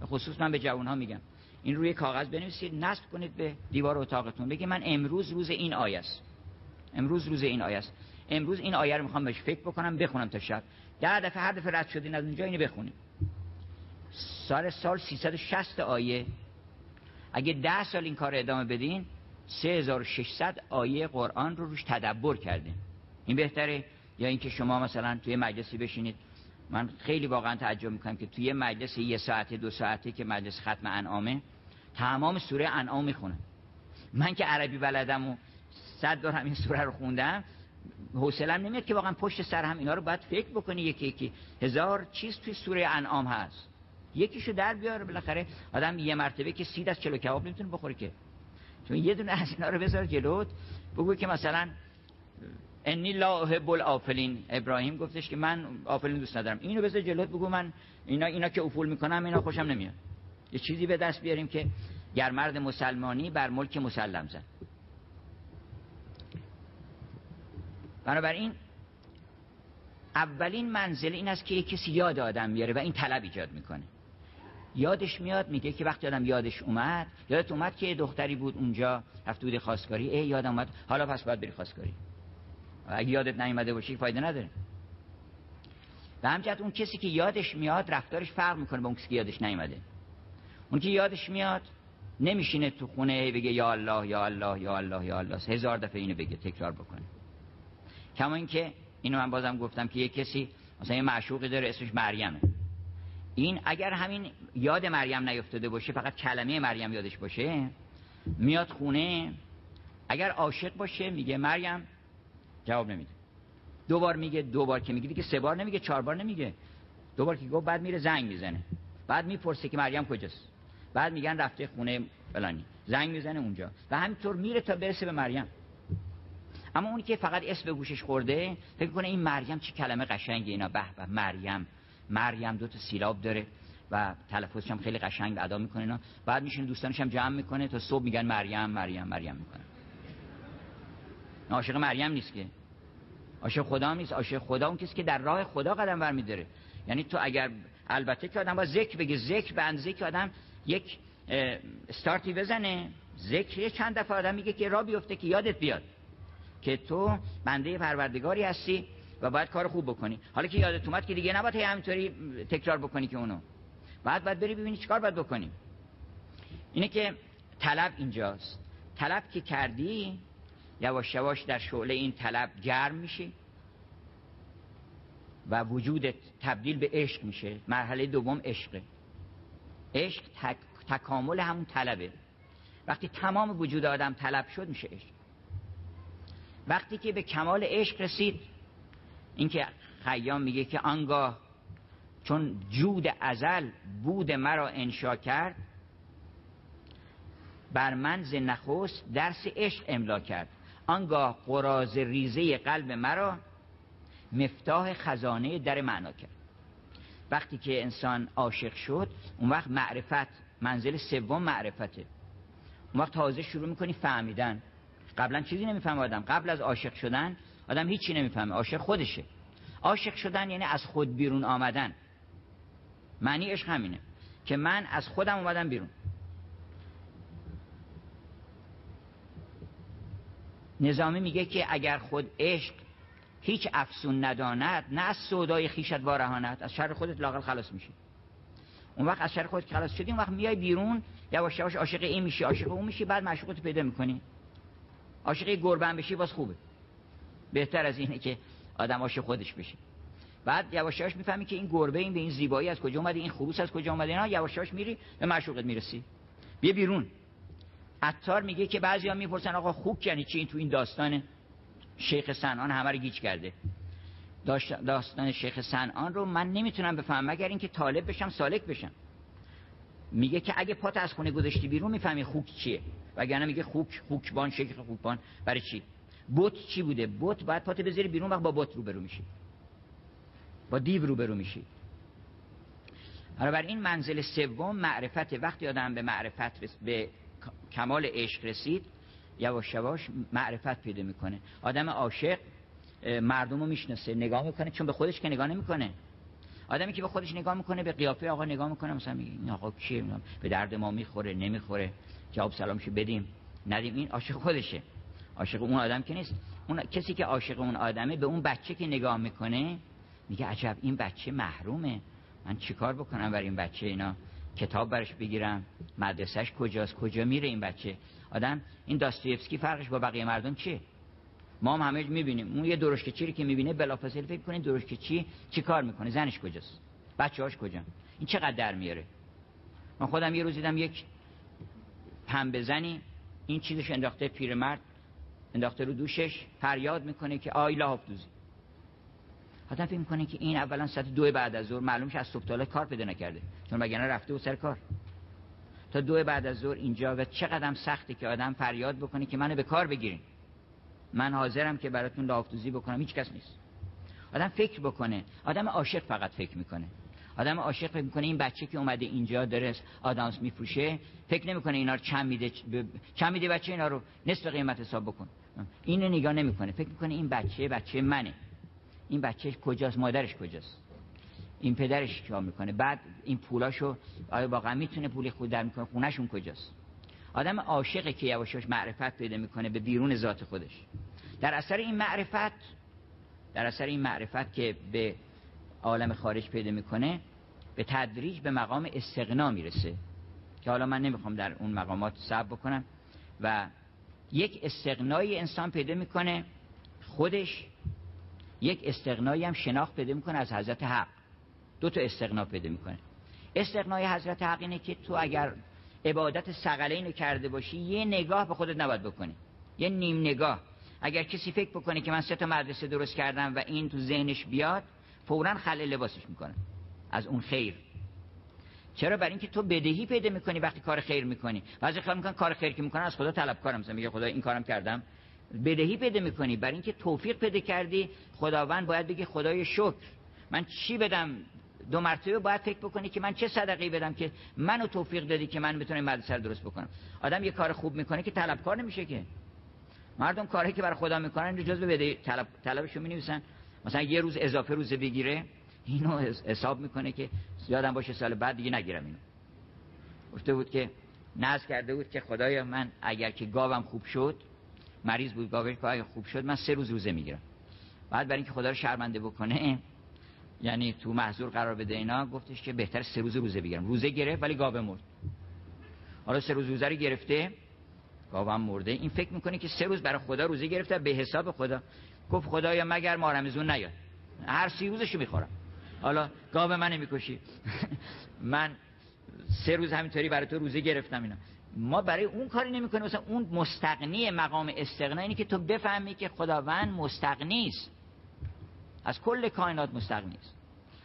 به خصوص من به جوان ها میگم. این روی کاغذ بنویسید نصب کنید به دیوار اتاقتون. بگید من امروز روز این آیه است. امروز روز این آیه است. امروز این آیه رو می‌خوام بهش فکر بکنم بخونم تا شب. ده دفعه هر دفعه رد شدین از اونجا اینو بخونیم سال سال 360 آیه. اگه ده سال این کار ادامه بدین 3600 آیه قرآن رو روش تدبر کردیم این بهتره؟ یا اینکه شما مثلا توی مجلسی بشینید. من خیلی واقعا تعجب می‌کنم که توی مجلس یه ساعته دو ساعته که مجلس ختم انعامه تمام سوره انعام می‌خونم من که عربی بلدم و صد بار همین سوره رو خوندم حوصلم نمیاد که واقعا پشت سر هم اینا رو باید فکر بکنی. یکی یکی هزار چیز توی سوره انعام هست. یکیشو در بیاره بالاخره آدم یه مرتبه که سید از چلو کباب نمی‌تونه بخوره که. چون یه دونه از اینا رو بذار جلوت بگو که مثلا انی لا احب الافلین ابراهیم گفتش که من آفلین دوست ندارم. اینو بذار جلوت بگو من اینا اینا که افول می‌کنم اینا خوشم نمیاد. یه چیزی به دست بیاریم که گر مرد مسلمانی بر ملک مسلم زن. بنابراین اولین منزل این است که کسی یاد آدم میاره و این طلب ایجاد می‌کنه. یادش میاد میگه که وقتی آدم یادش اومد یادت اومد که دختری بود اونجا رفت بود خواستگاری ای یادم اومد حالا پس باید بری خواستگاری. اگه یادت نیومده باشی فایده نداره. و همجهت اون کسی که یادش میاد رفتارش فرق می‌کنه با اون کسی که یادش نیومده. اون که یادش میاد نمیشینه تو خونه بگه یا الله یا الله یا الله یا الله. هزار دفعه اینو بگه تکرار بکنه. کما اینکه اینو من بازم گفتم که یه کسی مثلا یه معشوقی داره اسمش مریمه این اگر همین یاد مریم نیفتاده باشه فقط کلمه مریم یادش باشه میاد خونه اگر عاشق باشه میگه مریم جواب نمیده. دو بار میگه دو بار که میگه دیگه سه بار نمیگه چهار بار نمیگه. دو بار که گفت بعد میره زنگ می‌زنه. بعد می‌پرسه که مریم کجاست. بعد میگن رفته خونه فلانی. زنگ می‌زنه اونجا. و همینطور میره تا برسه به مریم. اما اونی که فقط اسم به گوشش خورده فکر کنه این مریم چه کلمه قشنگه اینا. به به مریم. مریم دو تا سیلاب داره و تلفظش هم خیلی قشنگ ادا می‌کنه اینا. بعد میشین دوستانش هم جمع می‌کنه تا صبح میگن مریم مریم مریم می‌کنه. عاشق مریم نیست که. عاشق خدا نیست. عاشق خدا اون کسی که در راه خدا قدم برمیداره. یعنی تو اگر البته که آدم با ذکر بگه ذکر به اندازه که آدم یک استارتی بزنه. ذکر چند دفعه آدم میگه که را بیفته که یادت بیاد. که تو بنده پروردگاری هستی و باید کار خوب بکنی. حالا که یادت اومد که دیگه نباید همینطوری تکرار بکنی که اونو. بعد باید بری ببینی چیکار باید بکنی اینه که طلب اینجاست. طلب که کردی یواش یواش در شعله این طلب گرم میشی و وجودت تبدیل به عشق میشه. مرحله دوم عشقه عشق تک... تکامل همون طلبه. وقتی تمام وجود آدم طلب شد میشه عشق. وقتی که به کمال عشق رسید اینکه خیام میگه که آنگاه چون جود ازل بود مرا انشا کرد بر من ز نخست درس عشق املا کرد. آنگاه قراز ریزه قلب مرا مفتاح خزانه در معنا کرد. وقتی که انسان عاشق شد اون وقت معرفت منزل سوم معرفته. اون وقت تازه شروع می‌کنی فهمیدن. قبلا چیزی نمی‌فهمه آدم. قبل از عاشق شدن آدم هیچی نمی‌فهمه. عاشق خودشه. عاشق شدن یعنی از خود بیرون آمدن. معنی عشق همینه که من از خودم اومدم بیرون. نظامی میگه که اگر خود عشق هیچ افسون نداند نه از سودای خیشت وارهاند از شر خودت لاقل خلاص میشی. اون وقت از شر خودت خلاص شدی اون وقت میای بیرون یواش یواش عاشق این میشی عاشق اون میشی بعد معشوقت پیدا می‌کنی. عاشق گربه هم بشی باز خوبه. بهتر از اینه که آدم عاشق خودش بشه. بعد یواش یواش می‌فهمی که این گربه این به این زیبایی از کجا اومده این خروس از کجا اومده اینا یواش یواش میری به معشوقت می‌رسی. بیا بیرون. عطار میگه که بعضیا می‌پرسن آقا خوک یعنی چی؟ این تو این داستان شیخ سنان همه رو گیج کرده. داستان شیخ سنان رو من نمی‌تونم بفهمم مگر اینکه طالب بشم سالک بشم. میگه که اگه پات از خونه گذاشتی بیرون می‌فهمی خوک چیه. وگرنه میگه خوک خوکبان شیخ خوکبان. برای چی؟ بوت چی بوده؟ بوت باید پات بذاری بیرون وقت با بوت برو میشی. با دیو برو میشی. بر این منزل سوم معرفت. وقتی آدم به معرفت به کمال عشق رسید یواش یواش معرفت پیدا می‌کنه. آدم عاشق مردم رو می‌شناسه نگاه می‌کنه چون به خودش که نگاه نمی‌کنه. آدمی که به خودش نگاه می‌کنه به قیافه آقا نگاه می‌کنه مثلا میگه این آقا کیه؟ به درد ما می‌خوره نمی‌خوره. جواب سلامشو بدیم. ندیم این عاشق خودشه. عاشق اون آدم که نیست. اون کسی که عاشق اون آدمه به اون بچه که نگاه می‌کنه میگه عجب این بچه محرومه. من چیکار بکنم برای این بچه اینا؟ کتاب برش بگیرم. مدرسهش کجاست؟ کجا میره این بچه؟ آدم این داستویفسکی فرقش با بقیه مردم چیه؟ ما هم همه می‌بینیم. اون یه درشکه که می‌بینه بلافاصله فکر کنه درشکه چی چی کار می‌کنه؟ زنش کجاست؟ بچه‌هاش کجا؟ این چقدر در میاره؟ من خودم یه روز دیدم یک پنبه زنی این چیزش انداخته پیرمرد انداخته رو دوشش فریاد می‌کنه که آی لاف دوزی آدم فکر می‌کنه که این اولا ساعت دو بعد از ظهر معلومش از صبح کار پیدا نکرده. چون مگه رفته و سر کار. تا دو بعد از ظهر اینجا و چقدر سخته که آدم فریاد بکنه که منو به کار بگیرین. من حاضرم که براتون لافتوزی بکنم هیچ کس نیست. آدم فکر بکنه. آدم عاشق فقط فکر می‌کنه. آدم عاشق فکر می‌کنه این بچه که اومده اینجا داره آدامس میفروشه فکر نمی‌کنه اینا رو چند میده چند میده بچه اینا رو؟ نصف قیمت حساب بکن. اینو نگاه نمی‌کنه. فکر می‌کنه این بچه بچه منه. این بچه کجاست؟ مادرش کجاست؟ این پدرش کار می‌کنه؟ بعد این پولاشو آیا واقعا می‌تونه پول خود در می‌کنه؟ خونهشون کجاست؟ آدم عاشقه که یواشاش معرفت پیدا می‌کنه به بیرون ذات خودش. در اثر این معرفت در اثر این معرفت که به عالم خارج پیدا می‌کنه به تدریج به مقام استغنا می‌رسه. که حالا من نمی‌خوام در اون مقامات صبر بکنم. و یک استغنای انسان پیدا می‌کنه خودش یک استغنایی هم شناخت پیدا می‌کنه از حضرت حق. دو تا استغنا پیدا می‌کنه. استغنای حضرت حق اینه که تو اگر عبادت سقلین کرده باشی یه نگاه به خودت نباید بکنی. یه نیم نگاه. اگر کسی فکر بکنه که من سه تا مدرسه درست کردم و این تو ذهنش بیاد فورا خلع لباسش می‌کنه. از اون خیر. چرا برای اینکه تو بدهی پیدا می‌کنی وقتی کار خیر می‌کنی؟ بعضی خیال می‌کنن کار خیر که می‌کنن از خدا طلب کارم مثلا میگه خدا این کارم کردم. بدهی پیدا می‌کنی. برای اینکه توفیق پیدا کردی خداوند باید بگه خدای شکر. من چی بدم؟ دو مرتبه باید فکر بکنی که من چه صدقه بدم که منو توفیق دادی که من بتونم مدرسه رو درست بکنم. آدم یه کار خوب می‌کنه که طلبکار نمیشه که. مردم کاری که برای خدا می‌کنن جزء بده طلب طلبشو می‌نویسن. مثلا یه روز اضافه روزه بگیره. اینو حساب می‌کنه که یادم باشه سال بعد دیگه نگیرم اینو. گفته بود که ناز کرده بود که خدایا من اگر که گاوم خوب شد مریض بود گاوش خوب شد من سه روز روزه می‌گیرم. بعد برای اینکه خدا رو شرمنده بکنه یعنی تو محضور قرار بده اینا گفتش که بهتر سه روز روزه بگیرم. روزه گرفت ولی گاوه مرد. حالا سه روز روزه رو گرفته گاوم مرده. این فکر می‌کنه که سه روز برای خدا روزه گرفته به حساب خدا. گفت خدایا مگر ما رمزون نیاد. هر سی روزشو می‌خورم. حالا گاو من نمی‌کشی من سه روز همینطوری برای تو روزه گرفتم اینا. ما برای اون کاری نمی‌کنیم. مثلا اون مستقنی مقام استغنا اینه که تو بفهمی که خداوند مستقنی است. از کل کائنات مستقنی است.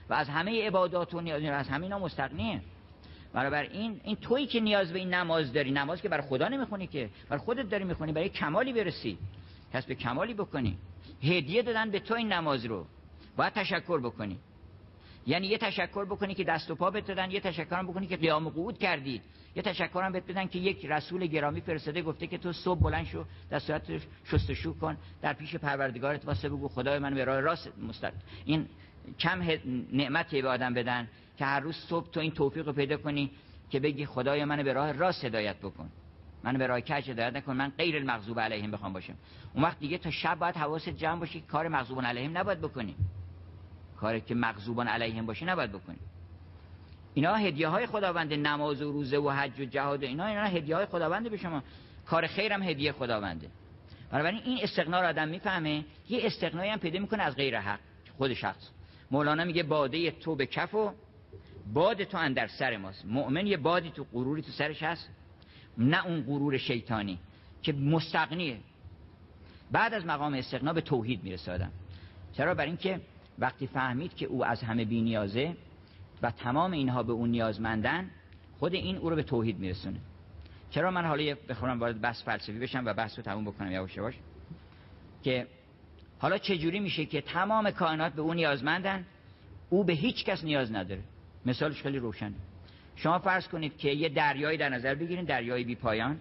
و از همه عبادات و نیاز از همه اینا مستقنیه برابر این این تویی که نیاز به این نماز داری. نماز که برای خدا نمی‌خونی که. برای خودت داری می‌خونی. برای کمالی برسی. کسب کمالی بکنی. هدیه دادن به تو این نماز رو. باید تشکر بکنی. یعنی یه تشکر بکنی که دست و پا بتدن یه تشکر هم بکنی که قیام قعود کردید یه تشکر هم بدن که یک رسول گرامی فرستاده گفته که تو صبح بلند شو در صورت شستشو کن در پیش پروردگارت واسه بگو خدای من به راه راست مستقیم. این کم نعمتی به آدم بدن که هر روز صبح تو این توفیق رو پیدا کنی که بگی خدای من به راه راست هدایت بکن. من به راه کج هدایت نکن من غیر المغضوب علیهم بخوام باشم. اون وقت دیگه تا شب باید حواست جمع باشی که کار مغضوب علیهم نباید بکنی. کاری که مغضوبان علیهم باشه نباید بکنی. اینا هدیه های خداوند نماز و روزه و حج و جهاد و اینا اینا هدیه های خداونده به شما. کار خیرم هدیه خداونده. بنابراین این استقنا رو آدم می‌فهمه یه استقنایی هم پیدا می‌کنه از غیر حق. خود شخص. مولانا میگه باده تو به کف و باد تو اندر سر ماست. مؤمن یه بادی تو غروری تو سرش هست. نه اون غرور شیطانی که مستقنیه بعد از مقام استقنا به توحید می‌رسه آدم. چرا؟ برای اینکه وقتی فهمید که او از همه بی نیازه و تمام اینها به اون نیازمندن خود این او رو به توحید میرسونه. چرا من حالا بخورم وارد بحث فلسفی بشم و بحث رو تموم بکنم یواش یواش. که حالا چه جوری میشه که تمام کائنات به اون نیازمندن او به هیچ کس نیاز نداره. مثالش خیلی روشنه. شما فرض کنید که یه دریایی در نظر بگیرید دریای بی پایان.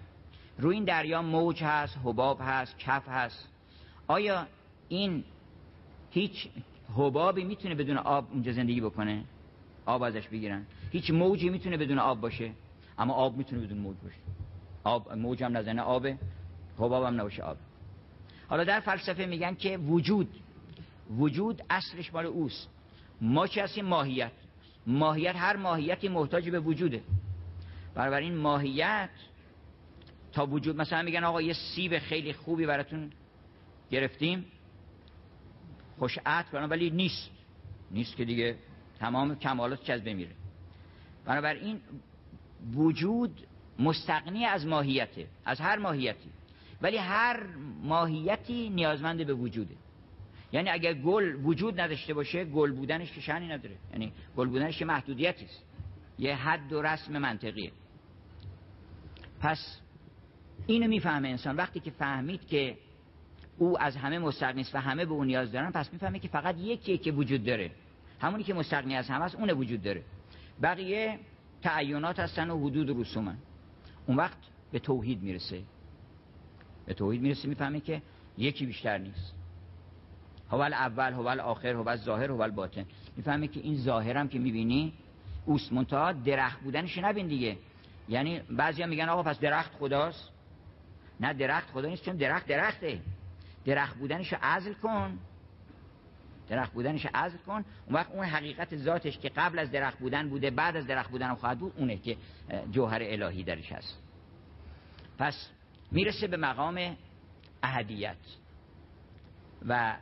روی این دریا موج هست حباب هست کف هست. آیا این هیچ حبابی می‌تونه بدون آب اونجا زندگی بکنه؟ آب ازش بگیرن. هیچ موجی می‌تونه بدون آب باشه اما آب می‌تونه بدون موج باشه. آب موج هم نزنه آب حباب هم نباشه آب. حالا در فلسفه میگن که وجود وجود اصلش مال اوست. ما چه هستیم؟ ماهیت. ماهیت هر ماهیتی محتاج به وجوده. این ماهیت تا وجود مثلا میگن آقا یه سیب خیلی خوبی براتون گرفتیم خوش عطر ولی نیست. نیست که دیگه تمام کمالات از بمیره. بنابراین وجود مستقنی از ماهیته از هر ماهیتی. ولی هر ماهیتی نیازمند به وجوده. یعنی اگر گل وجود نداشته باشه گل بودنش که شانی نداره. یعنی گل بودنش که محدودیتی یه حد و رسم منطقیه. پس اینو می‌فهمه انسان. وقتی که فهمید که او از همه مستقنی است و همه به اون نیاز دارن پس می‌فهمه که فقط یکی که وجود داره. همونی که مستقنی از همه است اون وجود داره. بقیه تعینات هستن و حدود و رسومن. اون وقت به توحید می‌رسه. به توحید می‌رسه می‌فهمه که یکی بیشتر نیست. هوال اول هوال آخر هوال ظاهر هوال باطن. می‌فهمه که این ظاهرم که می‌بینی اوست. منتها درخت بودنش نبین دیگه. یعنی بعضیا میگن آقا پس درخت خداست. نه درخت خدا نیست چون درخت درخته. درخت بودنش رو عزل کن. درخت بودنش عزل کن. اون وقت اون حقیقت ذاتش که قبل از درخت بودن بوده بعد از درخت بودن خواهد بود اونه که جوهر الهی درش هست. پس می‌رسه به مقام اهدیت و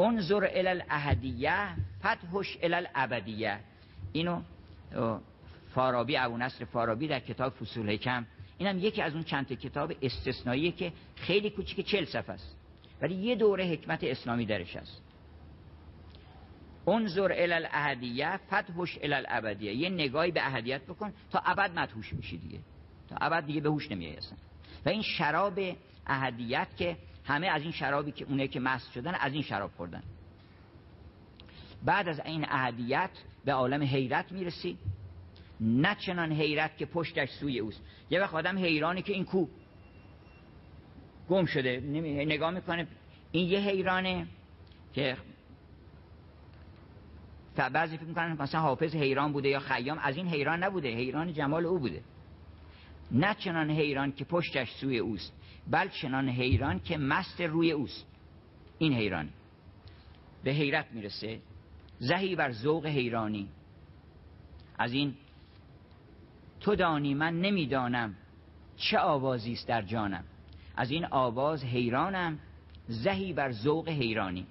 انظر الى الاهدیه فتحش الى الابدیه. اینو فارابی ابو نصر فارابی در کتاب فصول حکم اینم یکی از اون چند کتاب استثنایی که خیلی کوچیک چل صفحه است. ولی یه دوره حکمت اسلامی درش هست. انظر الى الاهدیه فتحش الى الابدیه. یه نگاهی به اهدیت بکن تا ابد مدهوش میشی دیگه. تا ابد دیگه به هوش نمیای و این شراب اهدیت که همه از این شرابی که اونه که مست شدن از این شراب خوردن. بعد از این اهدیت به عالم حیرت می‌رسی. نه چنان حیرت که پشتش سوی اوست. یه وقت آدم حیرانی که این کو گم شده نگاه می‌کنه. این یه حیرانه که بعضی فکر می‌کنن مثلا حافظ حیران بوده یا خیام از این حیران نبوده حیران جمال او بوده. نه چنان حیران که پشتش سوی اوست بل چنان حیران که مست روی اوست. این حیران به حیرت می‌رسه. زهی بر ذوق حیرانی. از این تو دانی من نمی‌دانم چه آوازی است در جانم. از این آواز حیرانم زهی بر ذوق حیرانی.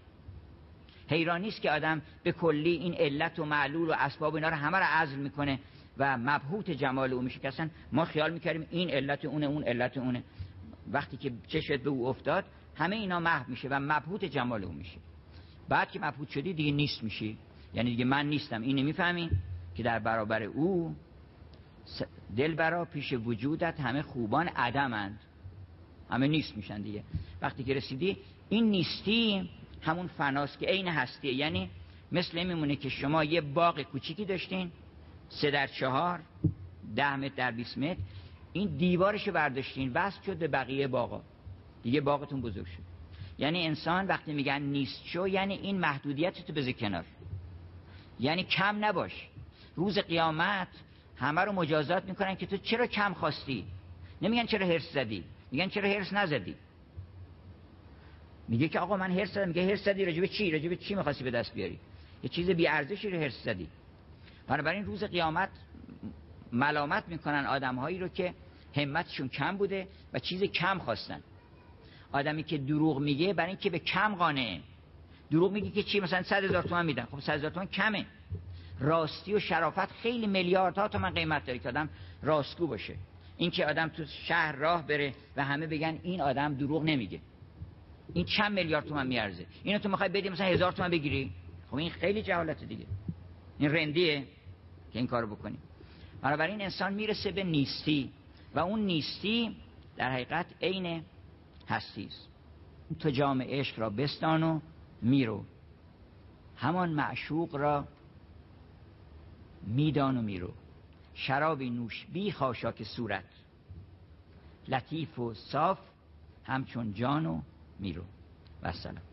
حیرانی است که آدم به کلی این علت و معلول و اسباب اینا رو همه رو عزل می‌کنه و مبهوت جمال او میشه که ما خیال می‌کردیم این علت اونه اون علت اونه. وقتی که چشت به او افتاد همه اینا محو میشه و مبهوت جمال او میشه. بعد که مبهوت شدی دیگه نیست میشی. یعنی دیگه من نیستم. اینو می‌فهمی که در برابر او دل برا پیش وجودت همه خوبان عدمند. همه نیست میشن دیگه. وقتی که رسیدی این نیستی همون فناست که عین هستیه. یعنی مثل میمونه که شما یه باغ کوچیکی داشتین سه در چهار ده متر در 20 متر این دیوارشو برداشتین وصل شد به بقیه باغا. دیگه باغتون بزرگ شد. یعنی انسان وقتی میگن نیست شو یعنی این محدودیت تو بذار کنار. یعنی کم نباش. روز قیامت همه رو مجازات می‌کنن که تو چرا کم خواستی؟ نمیگن چرا هرس زدی. میگن چرا هرس نزدی؟ میگه که آقا من هرس زدم میگه هرس زدی راجب چی؟ راجب چی می‌خواستی به دست بیاری؟ یه چیز بی ارزشی رو هرس زدی. بنابراین روز قیامت ملامت می‌کنن آدمهایی رو که همتشون کم بوده و چیز کم خواستن. آدمی که دروغ میگه برای اینکه به کم قانعه دروغ میگه که چی؟ مثلا 100 هزار تومان میدن. خب 100 هزار تومان کمه. راستی و شرافت خیلی میلیاردها تومن قیمت داره که آدم راستگو باشه. این که آدم تو شهر راه بره و همه بگن این آدم دروغ نمیگه. این چند میلیارد تومن میارزه. اینو تو می‌خوای بدی مثلا هزار تومن بگیری؟ خب این خیلی جهالت دیگه. این رندیه که این کارو بکنی. بنابراین انسان می‌رسه به نیستی و اون نیستی در حقیقت عین هستی است. تو جام عشق را بستان و میرو. همان معشوق را میدان و میرو. شرابی نوش بی خاشاک صورت. لطیف و صاف همچون جان و میرو. و سلام.